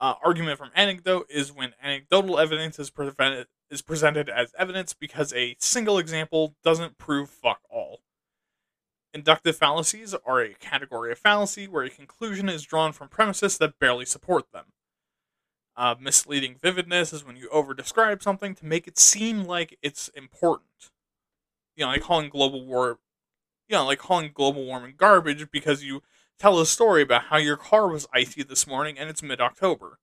Uh, argument from anecdote is when anecdotal evidence is, prevented, is presented as evidence because a single example doesn't prove fuck all. Inductive fallacies are a category of fallacy where a conclusion is drawn from premises that barely support them. Uh, misleading vividness is when you over-describe something to make it seem like it's important. You know, like calling global war, you know, like calling global warming garbage because you tell a story about how your car was icy this morning and it's mid-October.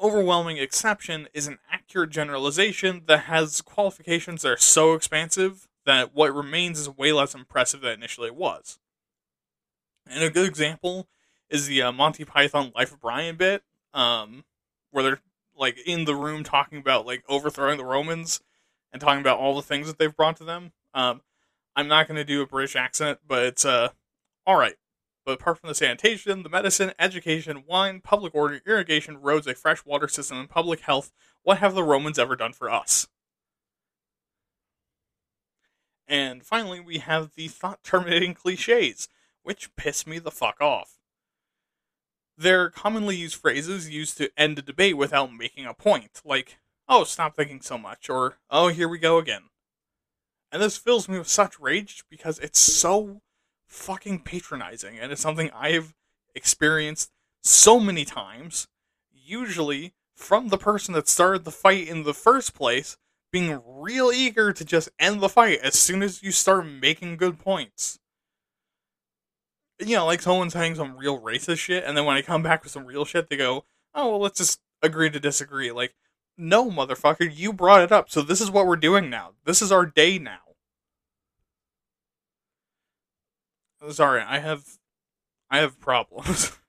Overwhelming exception is an accurate generalization that has qualifications that are so expansive that what remains is way less impressive than initially it was. And a good example is the uh, Monty Python Life of Brian bit, um, where they're like in the room talking about like overthrowing the Romans and talking about all the things that they've brought to them. Um, I'm not going to do a British accent, but it's uh, all right. But apart from the sanitation, the medicine, education, wine, public order, irrigation, roads, a fresh water system, and public health, what have the Romans ever done for us? And finally, we have the thought terminating cliches, which piss me the fuck off. They're commonly used phrases used to end a debate without making a point, like, oh, stop thinking so much, or, oh, here we go again. And this fills me with such rage because it's so fucking patronizing, and it's something I've experienced so many times, usually from the person that started the fight in the first place, being real eager to just end the fight as soon as you start making good points. You know, like someone's saying some real racist shit, and then when I come back with some real shit, they go, oh, well, let's just agree to disagree. Like, no, motherfucker, you brought it up, so this is what we're doing now. This is our day now. Sorry, I have, I have problems.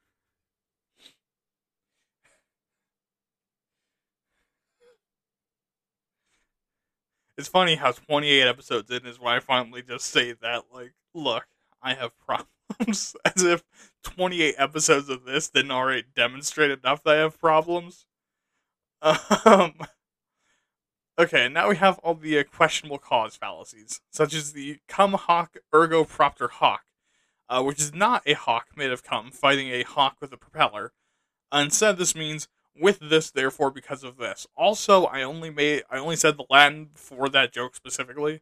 It's funny how 28 episodes in is when I finally just say that, like, look, I have problems. as if 28 episodes of this didn't already demonstrate enough that I have problems. Um, okay, now we have all the uh, questionable cause fallacies, such as the cum hoc ergo propter hoc, uh, which is not a hawk made of cum fighting a hawk with a propeller. instead, this means with this, therefore, because of this. Also, I only made I only said the Latin for that joke specifically.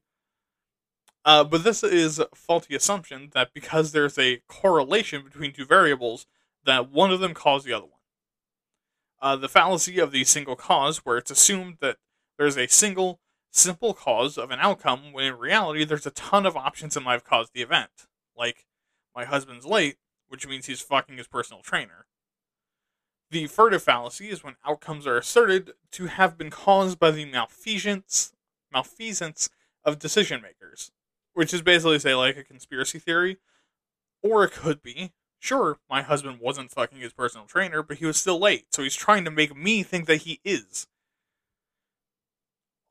Uh, but this is a faulty assumption that because there's a correlation between two variables, that one of them caused the other one. Uh, the fallacy of the single cause, where it's assumed that there's a single, simple cause of an outcome, when in reality there's a ton of options that might have caused the event. Like, my husband's late, which means he's fucking his personal trainer. The furtive fallacy is when outcomes are asserted to have been caused by the malfeasance, malfeasance of decision makers which is basically say like a conspiracy theory, or it could be sure my husband wasn't fucking his personal trainer, but he was still late, so he's trying to make me think that he is.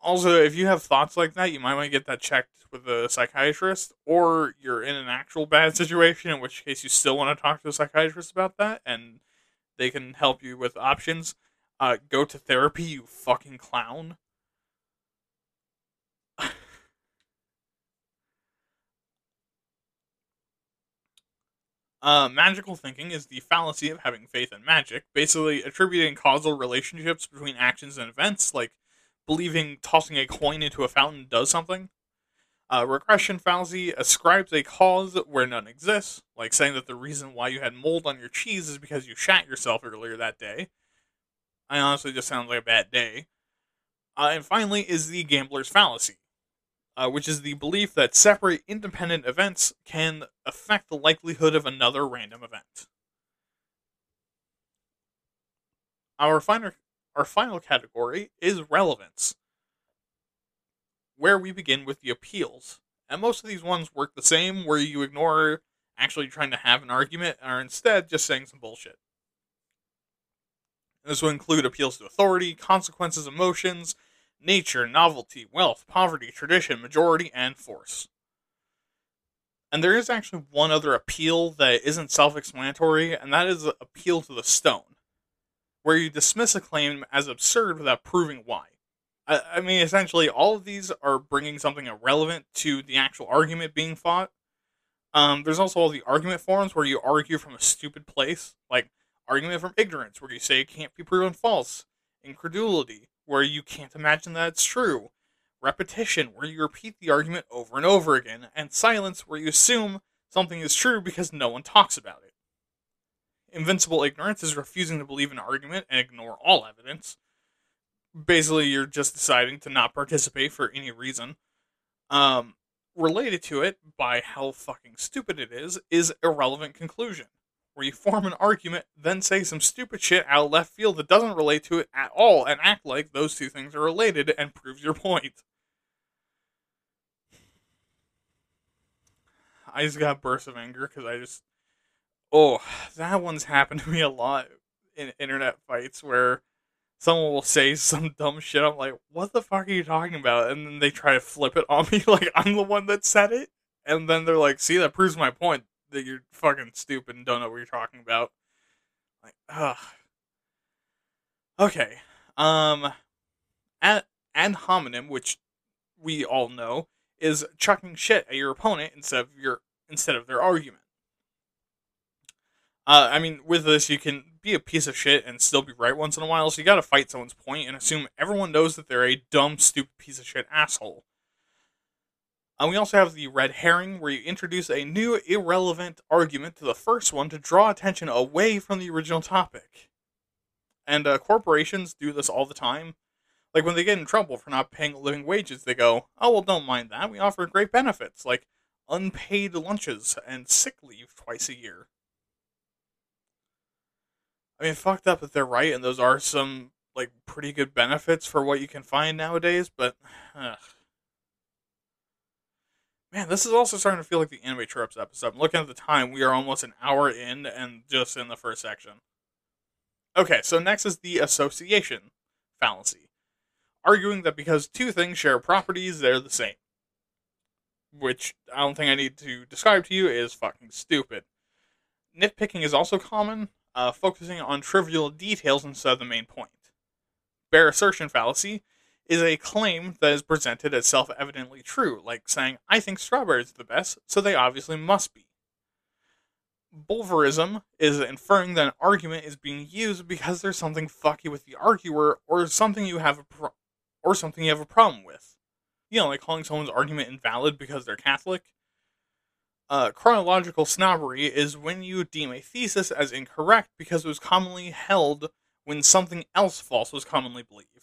Also, if you have thoughts like that, you might want to get that checked with a psychiatrist, or you're in an actual bad situation, in which case you still want to talk to a psychiatrist about that, and they can help you with options. Uh, go to therapy, you fucking clown. Uh, magical thinking is the fallacy of having faith in magic, basically attributing causal relationships between actions and events, like believing tossing a coin into a fountain does something. Uh, regression fallacy ascribes a cause where none exists, like saying that the reason why you had mold on your cheese is because you shat yourself earlier that day. I honestly just sounds like a bad day. Uh, and finally is the gambler's fallacy, uh, which is the belief that separate independent events can affect the likelihood of another random event. Our final, our final category is relevance, where we begin with the appeals. And most of these ones work the same, where you ignore actually trying to have an argument and are instead just saying some bullshit. This will include appeals to authority, consequences, emotions, nature, novelty, wealth, poverty, tradition, majority, and force. And there is actually one other appeal that isn't self explanatory, and that is appeal to the stone, where you dismiss a claim as absurd without proving why. I, I mean, essentially, all of these are bringing something irrelevant to the actual argument being fought. Um, there's also all the argument forms where you argue from a stupid place, like argument from ignorance, where you say it can't be proven false, incredulity, where you can't imagine that it's true, repetition, where you repeat the argument over and over again, and silence, where you assume something is true because no one talks about it. Invincible ignorance is refusing to believe an argument and ignore all evidence. Basically, you're just deciding to not participate for any reason. Um, related to it, by how fucking stupid it is, is irrelevant conclusion where you form an argument, then say some stupid shit out of left field that doesn't relate to it at all, and act like those two things are related and proves your point. I just got bursts of anger because I just. Oh, that one's happened to me a lot in internet fights where someone will say some dumb shit. I'm like, what the fuck are you talking about? And then they try to flip it on me like I'm the one that said it. And then they're like, see, that proves my point that you're fucking stupid and don't know what you're talking about. Like, ugh. Okay. Um, ad, ad hominem, which we all know, is chucking shit at your opponent instead of your instead of their argument. Uh, I mean, with this, you can be a piece of shit and still be right once in a while. So you got to fight someone's point and assume everyone knows that they're a dumb, stupid piece of shit asshole. And we also have the red herring, where you introduce a new irrelevant argument to the first one to draw attention away from the original topic. And uh, corporations do this all the time. Like when they get in trouble for not paying living wages, they go, "Oh well, don't mind that. We offer great benefits like unpaid lunches and sick leave twice a year." I mean, fucked up that they're right, and those are some like pretty good benefits for what you can find nowadays. But ugh. Man, this is also starting to feel like the anime tropes episode. I'm looking at the time; we are almost an hour in, and just in the first section. Okay, so next is the association fallacy, arguing that because two things share properties, they're the same. which I don't think I need to describe to you, is fucking stupid. Nitpicking is also common, uh, focusing on trivial details instead of the main point. Bare assertion fallacy is a claim that is presented as self evidently true, like saying, I think strawberries are the best, so they obviously must be. Bulverism is inferring that an argument is being used because there's something fucky with the arguer or something you have a pro- or something you have a problem with. You know, like calling someone's argument invalid because they're Catholic. Uh, chronological snobbery is when you deem a thesis as incorrect because it was commonly held when something else false was commonly believed.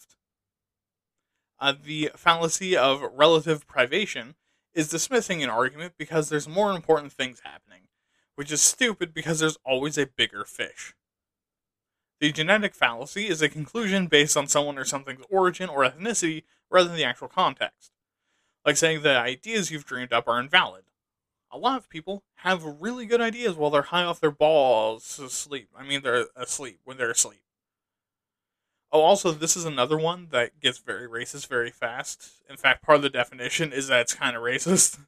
Uh, the fallacy of relative privation is dismissing an argument because there's more important things happening, which is stupid because there's always a bigger fish. The genetic fallacy is a conclusion based on someone or something's origin or ethnicity rather than the actual context. Like saying the ideas you've dreamed up are invalid a lot of people have really good ideas while they're high off their balls asleep. I mean, they're asleep when they're asleep. Oh, also, this is another one that gets very racist very fast. In fact, part of the definition is that it's kind of racist.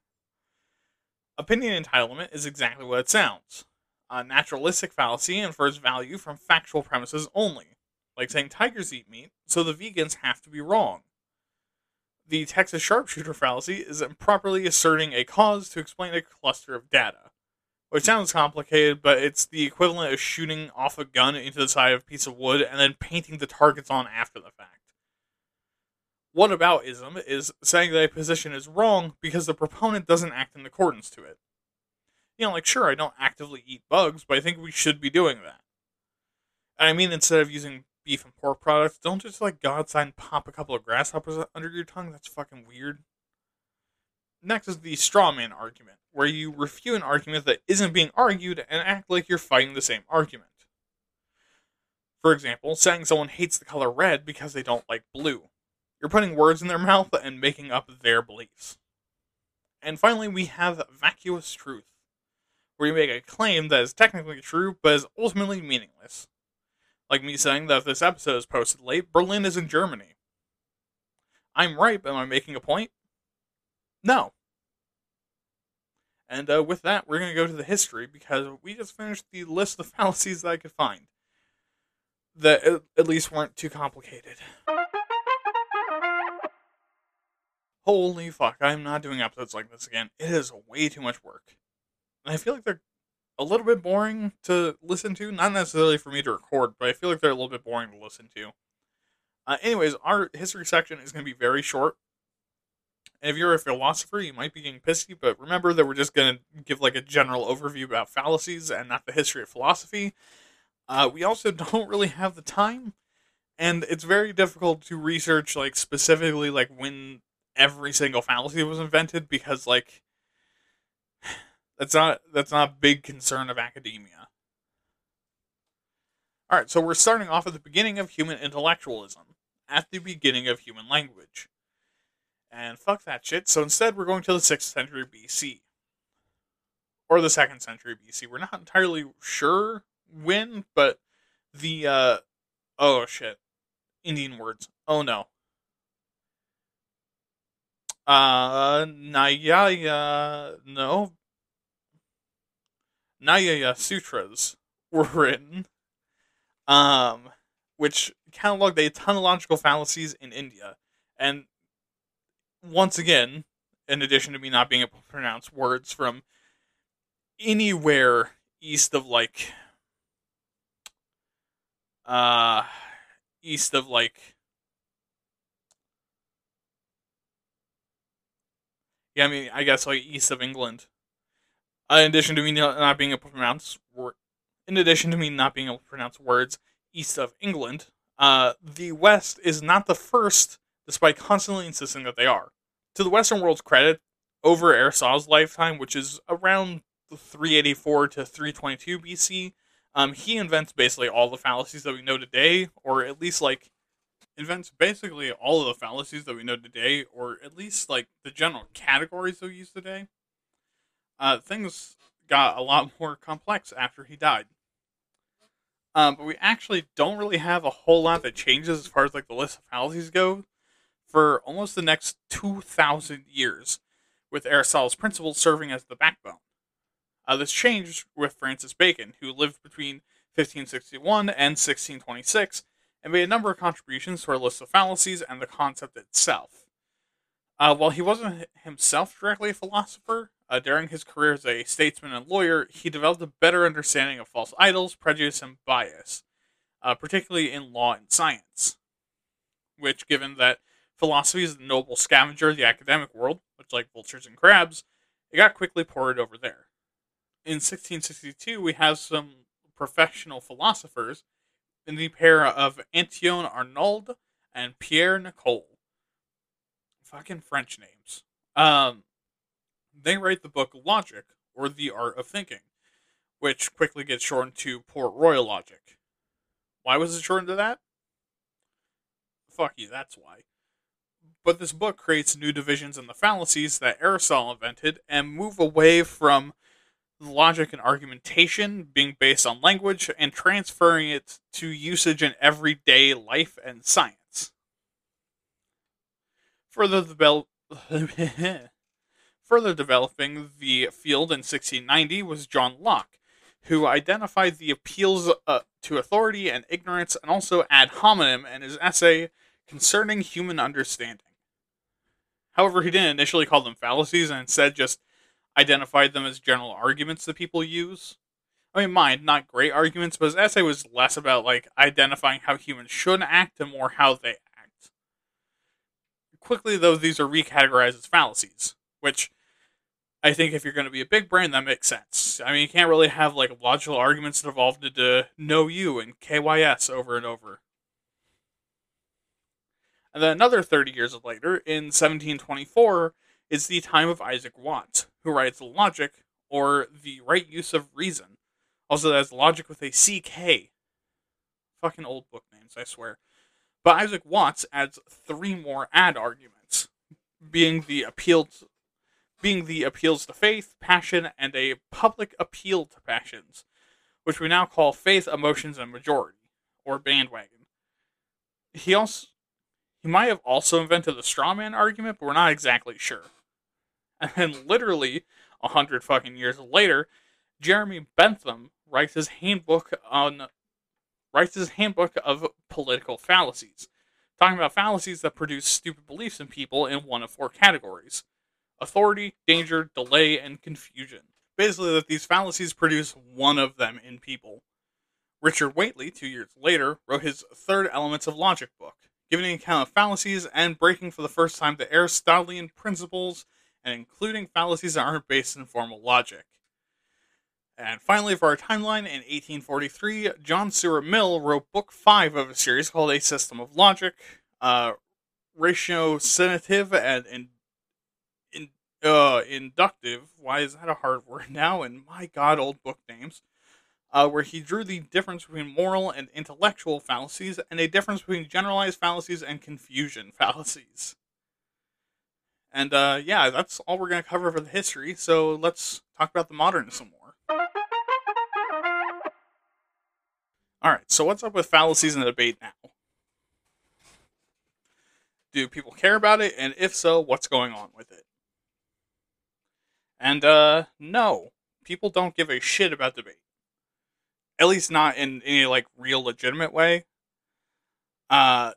Opinion entitlement is exactly what it sounds. A naturalistic fallacy infers value from factual premises only, like saying tigers eat meat, so the vegans have to be wrong the Texas sharpshooter fallacy is improperly asserting a cause to explain a cluster of data. Which sounds complicated, but it's the equivalent of shooting off a gun into the side of a piece of wood and then painting the targets on after the fact. What Whataboutism is saying that a position is wrong because the proponent doesn't act in accordance to it. You know, like, sure, I don't actively eat bugs, but I think we should be doing that. I mean, instead of using beef and pork products, don't just like God sign pop a couple of grasshoppers under your tongue. That's fucking weird. Next is the straw man argument, where you refute an argument that isn't being argued and act like you're fighting the same argument. For example, saying someone hates the color red because they don't like blue. You're putting words in their mouth and making up their beliefs. And finally, we have vacuous truth, where you make a claim that is technically true but is ultimately meaningless. Like me saying that this episode is posted late, Berlin is in Germany. I'm right, but am I making a point? No. And uh, with that, we're going to go to the history because we just finished the list of fallacies that I could find that at least weren't too complicated. Holy fuck, I'm not doing episodes like this again. It is way too much work. And I feel like they're a little bit boring to listen to. Not necessarily for me to record, but I feel like they're a little bit boring to listen to. Uh, anyways, our history section is going to be very short. And if you're a philosopher, you might be getting pissy, but remember that we're just going to give like a general overview about fallacies and not the history of philosophy. Uh, we also don't really have the time, and it's very difficult to research like specifically like when every single fallacy was invented because like that's not that's not a big concern of academia. All right, so we're starting off at the beginning of human intellectualism, at the beginning of human language. And fuck that shit. So instead, we're going to the 6th century BC. Or the 2nd century BC. We're not entirely sure when, but the, uh, oh shit. Indian words. Oh no. Uh, Nayaya, no, Nyaya Sutras were written, um, which cataloged a ton of logical fallacies in India. And once again, in addition to me not being able to pronounce words from anywhere east of like uh east of like yeah i mean i guess like east of england uh, in addition to me not being able to pronounce word, in addition to me not being able to pronounce words east of England, uh, the West is not the first, despite constantly insisting that they are. To the Western world's credit, over Aristotle's lifetime, which is around 384 to 322 BC, um, he invents basically all the fallacies that we know today, or at least like invents basically all of the fallacies that we know today, or at least like the general categories that we use today uh, things got a lot more complex after he died. Um, but we actually don't really have a whole lot that changes as far as like the list of fallacies go for almost the next two thousand years, with Aristotle's principles serving as the backbone. Uh, this changed with Francis Bacon, who lived between 1561 and 1626 and made a number of contributions to our list of fallacies and the concept itself. Uh, while he wasn't himself directly a philosopher, uh, during his career as a statesman and lawyer, he developed a better understanding of false idols, prejudice, and bias, uh, particularly in law and science. Which, given that philosophy is the noble scavenger of the academic world, much like vultures and crabs, it got quickly ported over there. In 1662, we have some professional philosophers in the pair of Antoine Arnauld and Pierre Nicole. Fucking French names. Um, they write the book Logic, or The Art of Thinking, which quickly gets shortened to Port Royal Logic. Why was it shortened to that? Fuck you, that's why. But this book creates new divisions in the fallacies that Aristotle invented and move away from logic and argumentation being based on language and transferring it to usage in everyday life and science. Further, devel- Further developing the field in 1690 was John Locke, who identified the appeals uh, to authority and ignorance and also ad hominem in his essay concerning human understanding. However, he didn't initially call them fallacies and instead just identified them as general arguments that people use. I mean, mind, not great arguments, but his essay was less about like identifying how humans should act and more how they act. Quickly, though, these are recategorized as fallacies, which I think if you're going to be a big brain, that makes sense. I mean, you can't really have like logical arguments that evolved into know you and KYS over and over. And then another 30 years later, in 1724, is the time of Isaac Watts, who writes Logic, or The Right Use of Reason. Also, that's Logic with a CK. Fucking old book names, I swear. But Isaac Watts adds three more ad arguments, being the appeal to, being the appeals to faith, passion, and a public appeal to passions, which we now call faith, emotions, and majority, or bandwagon. He also he might have also invented the straw man argument, but we're not exactly sure. And then literally a hundred fucking years later, Jeremy Bentham writes his handbook on writes his handbook of political fallacies, talking about fallacies that produce stupid beliefs in people in one of four categories authority, danger, delay, and confusion. Basically, that these fallacies produce one of them in people. Richard Whately, two years later, wrote his Third Elements of Logic book, giving an account of fallacies and breaking for the first time the Aristotelian principles and including fallacies that aren't based in formal logic. And finally, for our timeline, in 1843, John Stuart Mill wrote Book 5 of a series called A System of Logic, uh, ratiocinative and, and uh, inductive. Why is that a hard word now? And my god, old book names. Uh, where he drew the difference between moral and intellectual fallacies and a difference between generalized fallacies and confusion fallacies. And uh, yeah, that's all we're going to cover for the history. So let's talk about the modern some more. All right, so what's up with fallacies in the debate now? Do people care about it? And if so, what's going on with it? And uh, no, people don't give a shit about debate. At least not in any like real legitimate way. Uh,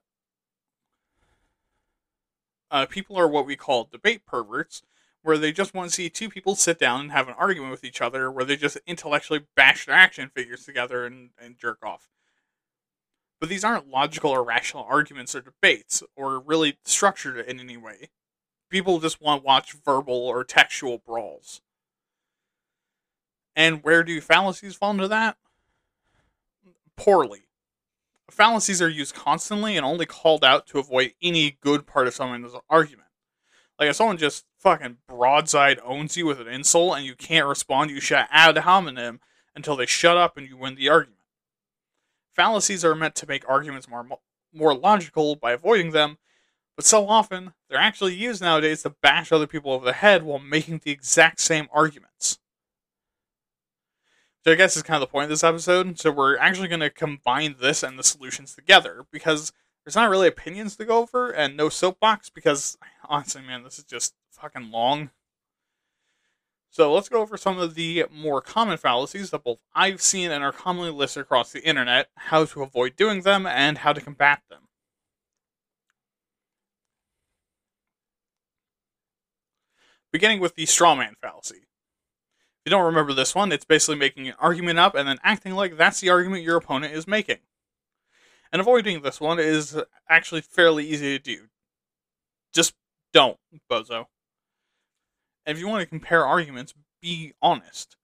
uh, people are what we call debate perverts, where they just want to see two people sit down and have an argument with each other, where they just intellectually bash their action figures together and, and jerk off. But these aren't logical or rational arguments or debates, or really structured in any way. People just want to watch verbal or textual brawls. And where do fallacies fall into that? Poorly fallacies are used constantly and only called out to avoid any good part of someone's argument. Like if someone just fucking broadside owns you with an insult and you can't respond, you shout ad hominem until they shut up and you win the argument. Fallacies are meant to make arguments more more logical by avoiding them, but so often they're actually used nowadays to bash other people over the head while making the exact same arguments. So I guess is kind of the point of this episode. So we're actually going to combine this and the solutions together because there's not really opinions to go over and no soapbox because honestly, man, this is just fucking long. So let's go over some of the more common fallacies that both I've seen and are commonly listed across the internet, how to avoid doing them, and how to combat them. Beginning with the strawman fallacy. If you don't remember this one, it's basically making an argument up and then acting like that's the argument your opponent is making. And avoiding this one is actually fairly easy to do. Just don't, bozo. And if you want to compare arguments, be honest.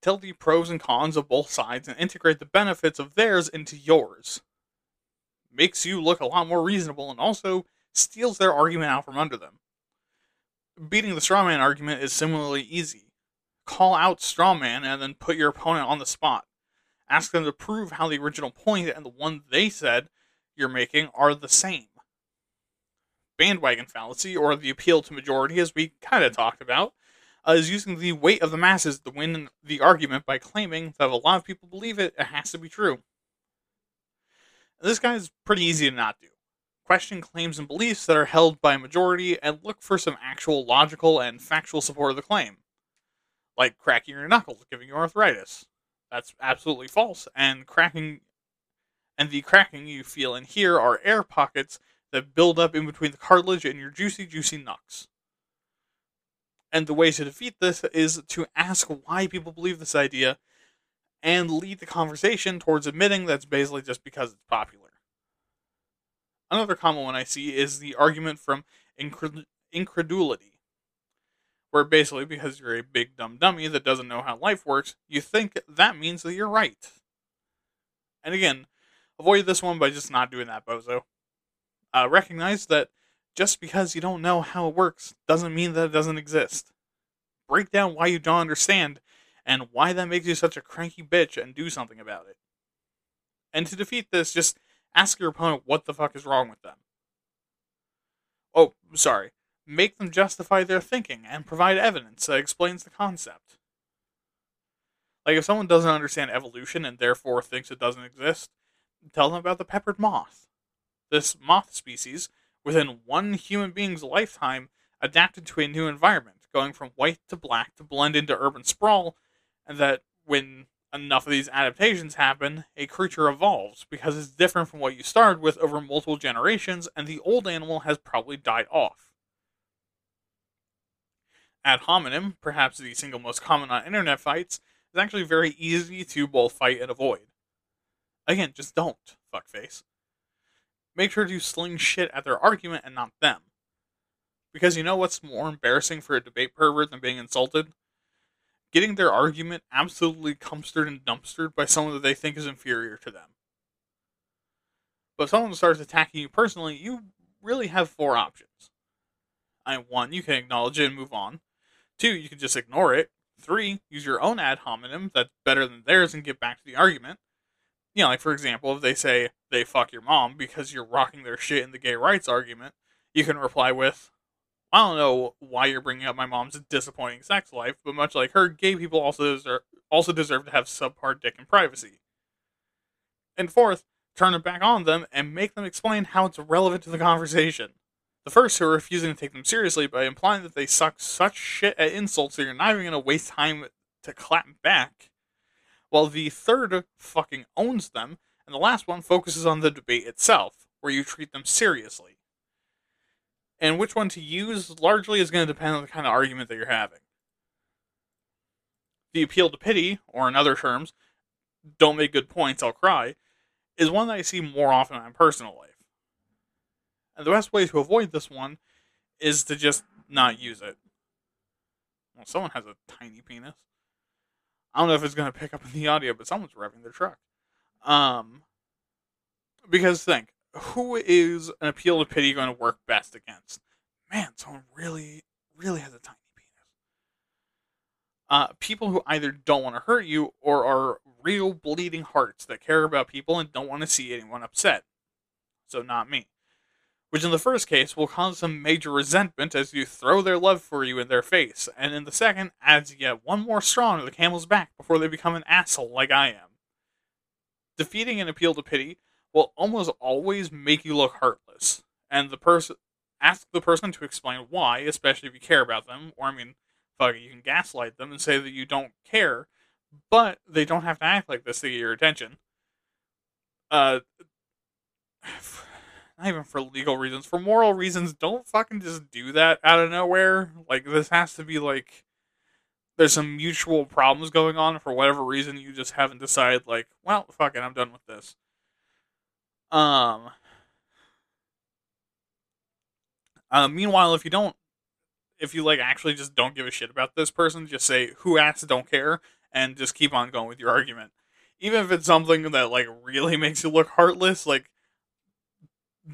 Tell the pros and cons of both sides and integrate the benefits of theirs into yours. Makes you look a lot more reasonable and also steals their argument out from under them. Beating the strawman argument is similarly easy. Call out strawman and then put your opponent on the spot. Ask them to prove how the original point and the one they said you're making are the same. Bandwagon fallacy, or the appeal to majority, as we kind of talked about, uh, is using the weight of the masses to win the argument by claiming that if a lot of people believe it, it has to be true. This guy is pretty easy to not do. Question claims and beliefs that are held by a majority and look for some actual logical and factual support of the claim. Like cracking your knuckles, giving you arthritis. That's absolutely false, and cracking and the cracking you feel in here are air pockets that build up in between the cartilage and your juicy, juicy knucks. And the way to defeat this is to ask why people believe this idea and lead the conversation towards admitting that's basically just because it's popular. Another common one I see is the argument from incred- incredulity, where basically, because you're a big dumb dummy that doesn't know how life works, you think that means that you're right. And again, avoid this one by just not doing that, bozo uh, recognize that just because you don't know how it works doesn't mean that it doesn't exist. Break down why you don't understand and why that makes you such a cranky bitch and do something about it. And to defeat this, just ask your opponent what the fuck is wrong with them. Oh, sorry. Make them justify their thinking and provide evidence that explains the concept. Like, if someone doesn't understand evolution and therefore thinks it doesn't exist, tell them about the peppered moth this moth species, within one human being's lifetime, adapted to a new environment, going from white to black to blend into urban sprawl, and that when enough of these adaptations happen, a creature evolves because it's different from what you started with over multiple generations, and the old animal has probably died off. Ad hominem, perhaps the single most common on internet fights, is actually very easy to both fight and avoid. Again, just don't, fuckface make sure to sling shit at their argument and not them. Because you know what's more embarrassing for a debate pervert than being insulted? Getting their argument absolutely cumstered and dumpstered by someone that they think is inferior to them. But if someone starts attacking you personally, you really have four options. I one, you can acknowledge it and move on. Two, you can just ignore it. Three, use your own ad hominem that's better than theirs and get back to the argument you know, like for example, if they say they fuck your mom because you're rocking their shit in the gay rights argument, you can reply with, I don't know why you're bringing up my mom's disappointing sex life, but much like her, gay people also deserve, also deserve to have subpar dick and privacy. And fourth, turn it back on them and make them explain how it's relevant to the conversation. The first who are refusing to take them seriously by implying that they suck such shit at insults that you're not even going to waste time to clap back while the third fucking owns them, and the last one focuses on the debate itself, where you treat them seriously. And which one to use largely is going to depend on the kind of argument that you're having. The appeal to pity, or in other terms, don't make good points, I'll cry, is one that I see more often in my personal life. And the best way to avoid this one is to just not use it. Well, someone has a tiny penis. I don't know if it's going to pick up in the audio, but someone's revving their truck. Um, because think, who is an appeal to pity going to work best against? Man, someone really, really has a tiny penis. Uh, people who either don't want to hurt you or are real bleeding hearts that care about people and don't want to see anyone upset. So, not me which in the first case will cause some major resentment as you throw their love for you in their face, and in the second adds yet one more straw to the camel's back before they become an asshole like I am. Defeating an appeal to pity will almost always make you look heartless, and the person ask the person to explain why, especially if you care about them, or I mean, fuck it, you can gaslight them and say that you don't care, but they don't have to act like this to get your attention. Uh, not even for legal reasons, for moral reasons, don't fucking just do that out of nowhere. Like, this has to be like there's some mutual problems going on for whatever reason you just haven't decided like well fuck it i'm done with this um uh, meanwhile if you don't if you like actually just don't give a shit about this person just say who asked don't care and just keep on going with your argument. Even if it's something that like really makes you look heartless like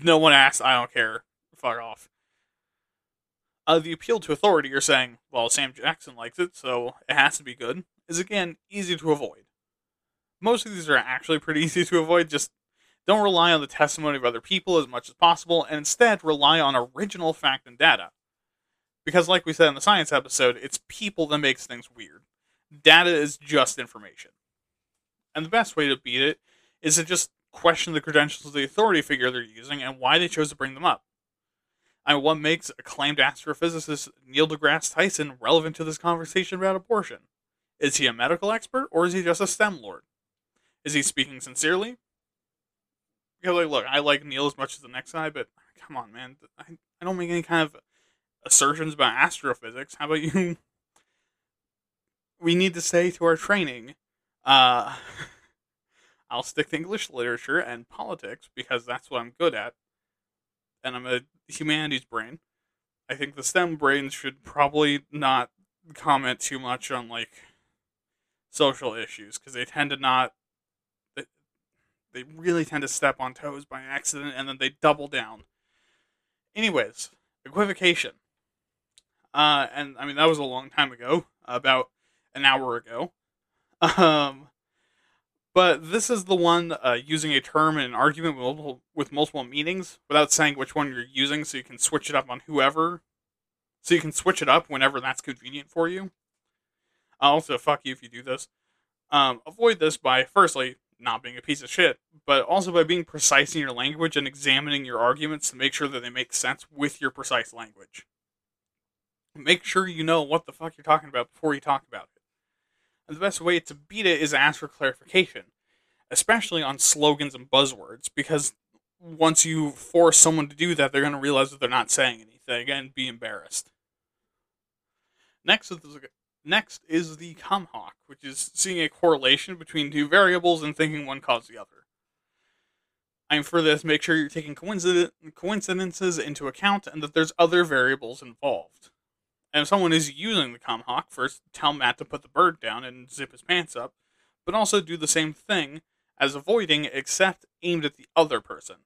no one asked i don't care. Fuck off. Uh, the appeal to authority, you're saying, well, Sam Jackson likes it, so it has to be good, is again easy to avoid. Most of these are actually pretty easy to avoid, just don't rely on the testimony of other people as much as possible, and instead rely on original fact and data. Because, like we said in the science episode, it's people that makes things weird. Data is just information. And the best way to beat it is to just question the credentials of the authority figure they're using and why they chose to bring them up. And what makes acclaimed astrophysicist Neil deGrasse Tyson relevant to this conversation about abortion? Is he a medical expert or is he just a STEM lord? Is he speaking sincerely? Because, like, look, I like Neil as much as the next guy, but come on, man. I, I don't make any kind of assertions about astrophysics. How about you? We need to stay to our training. Uh, I'll stick to English literature and politics because that's what I'm good at and I'm a humanities brain. I think the STEM brains should probably not comment too much on like social issues because they tend to not. They, really tend to step on toes by accident and then they double down. Anyways, equivocation. Uh, and I mean that was a long time ago, about an hour ago. Um, but this is the one uh, using a term in an argument with multiple, with multiple meanings without saying which one you're using, so you can switch it up on whoever. So you can switch it up whenever that's convenient for you. Also, fuck you if you do this. Um, avoid this by firstly not being a piece of shit, but also by being precise in your language and examining your arguments to make sure that they make sense with your precise language. Make sure you know what the fuck you're talking about before you talk about it. And the best way to beat it is to ask for clarification, especially on slogans and buzzwords, because once you force someone to do that, they're going to realize that they're not saying anything and be embarrassed. Next is next is the cum hoc, which is seeing a correlation between two variables and thinking one caused the other. I'm for this, make sure you're taking coincidences into account and that there's other variables involved. And if someone is using the cum hoc, first tell Matt to put the bird down and zip his pants up, but also do the same thing as avoiding, except aimed at the other person.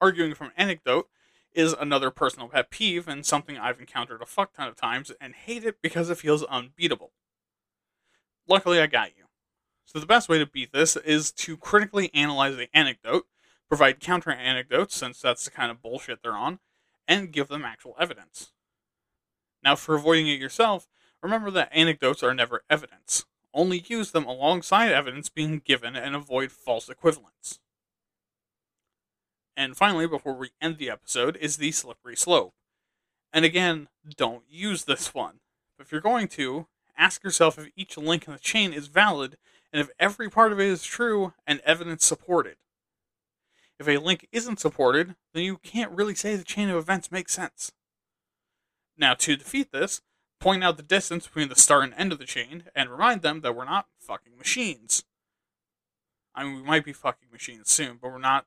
Arguing from anecdote is another personal pet peeve and something I've encountered a fuck ton of times and hate it because it feels unbeatable. Luckily, I got you. So, the best way to beat this is to critically analyze the anecdote, provide counter anecdotes, since that's the kind of bullshit they're on, and give them actual evidence. Now, for avoiding it yourself, remember that anecdotes are never evidence. Only use them alongside evidence being given and avoid false equivalence. And finally, before we end the episode, is the slippery slope. And again, don't use this one. If you're going to, ask yourself if each link in the chain is valid and if every part of it is true and evidence supported. If a link isn't supported, then you can't really say the chain of events makes sense. Now, to defeat this, point out the distance between the start and end of the chain, and remind them that we're not fucking machines. I mean, we might be fucking machines soon, but we're not.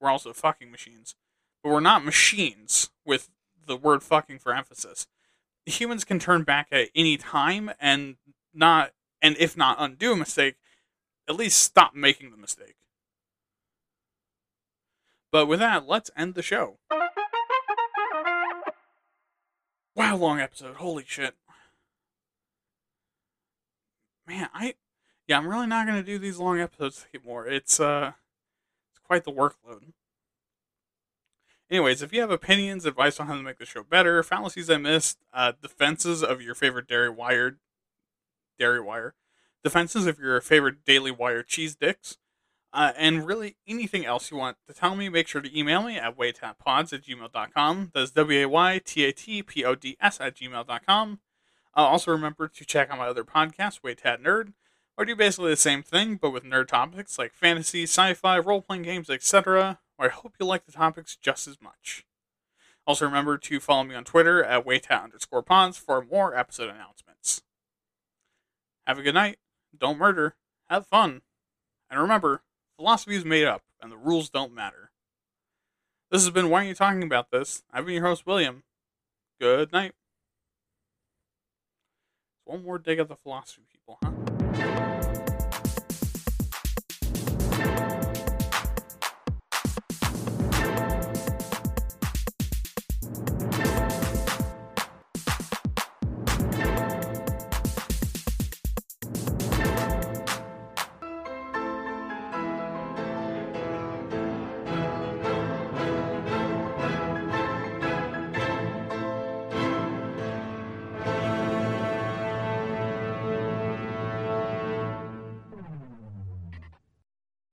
We're also fucking machines. But we're not machines with the word fucking for emphasis. Humans can turn back at any time and not, and if not undo a mistake, at least stop making the mistake. But with that, let's end the show. Wow, long episode. Holy shit. Man, I yeah, I'm really not gonna do these long episodes anymore. It's uh quite the workload. Anyways, if you have opinions, advice on how to make the show better, fallacies I missed, uh, defenses of your favorite Dairy Wire, Dairy Wire, defenses of your favorite Daily Wire cheese dicks, Uh, and really, anything else you want to tell me, make sure to email me at waytatpods at gmail.com. That's W A Y T A T P O D S at gmail.com. Uh, also, remember to check out my other podcast, Waytat Nerd, I do basically the same thing, but with nerd topics like fantasy, sci fi, role playing games, etc. Where I hope you like the topics just as much. Also, remember to follow me on Twitter at waytat underscore for more episode announcements. Have a good night. Don't murder. Have fun. And remember, philosophy is made up, and the rules don't matter. This has been Why Are You Talking About This? I've been your host, William. Good night. One more dig at the philosophy people, huh?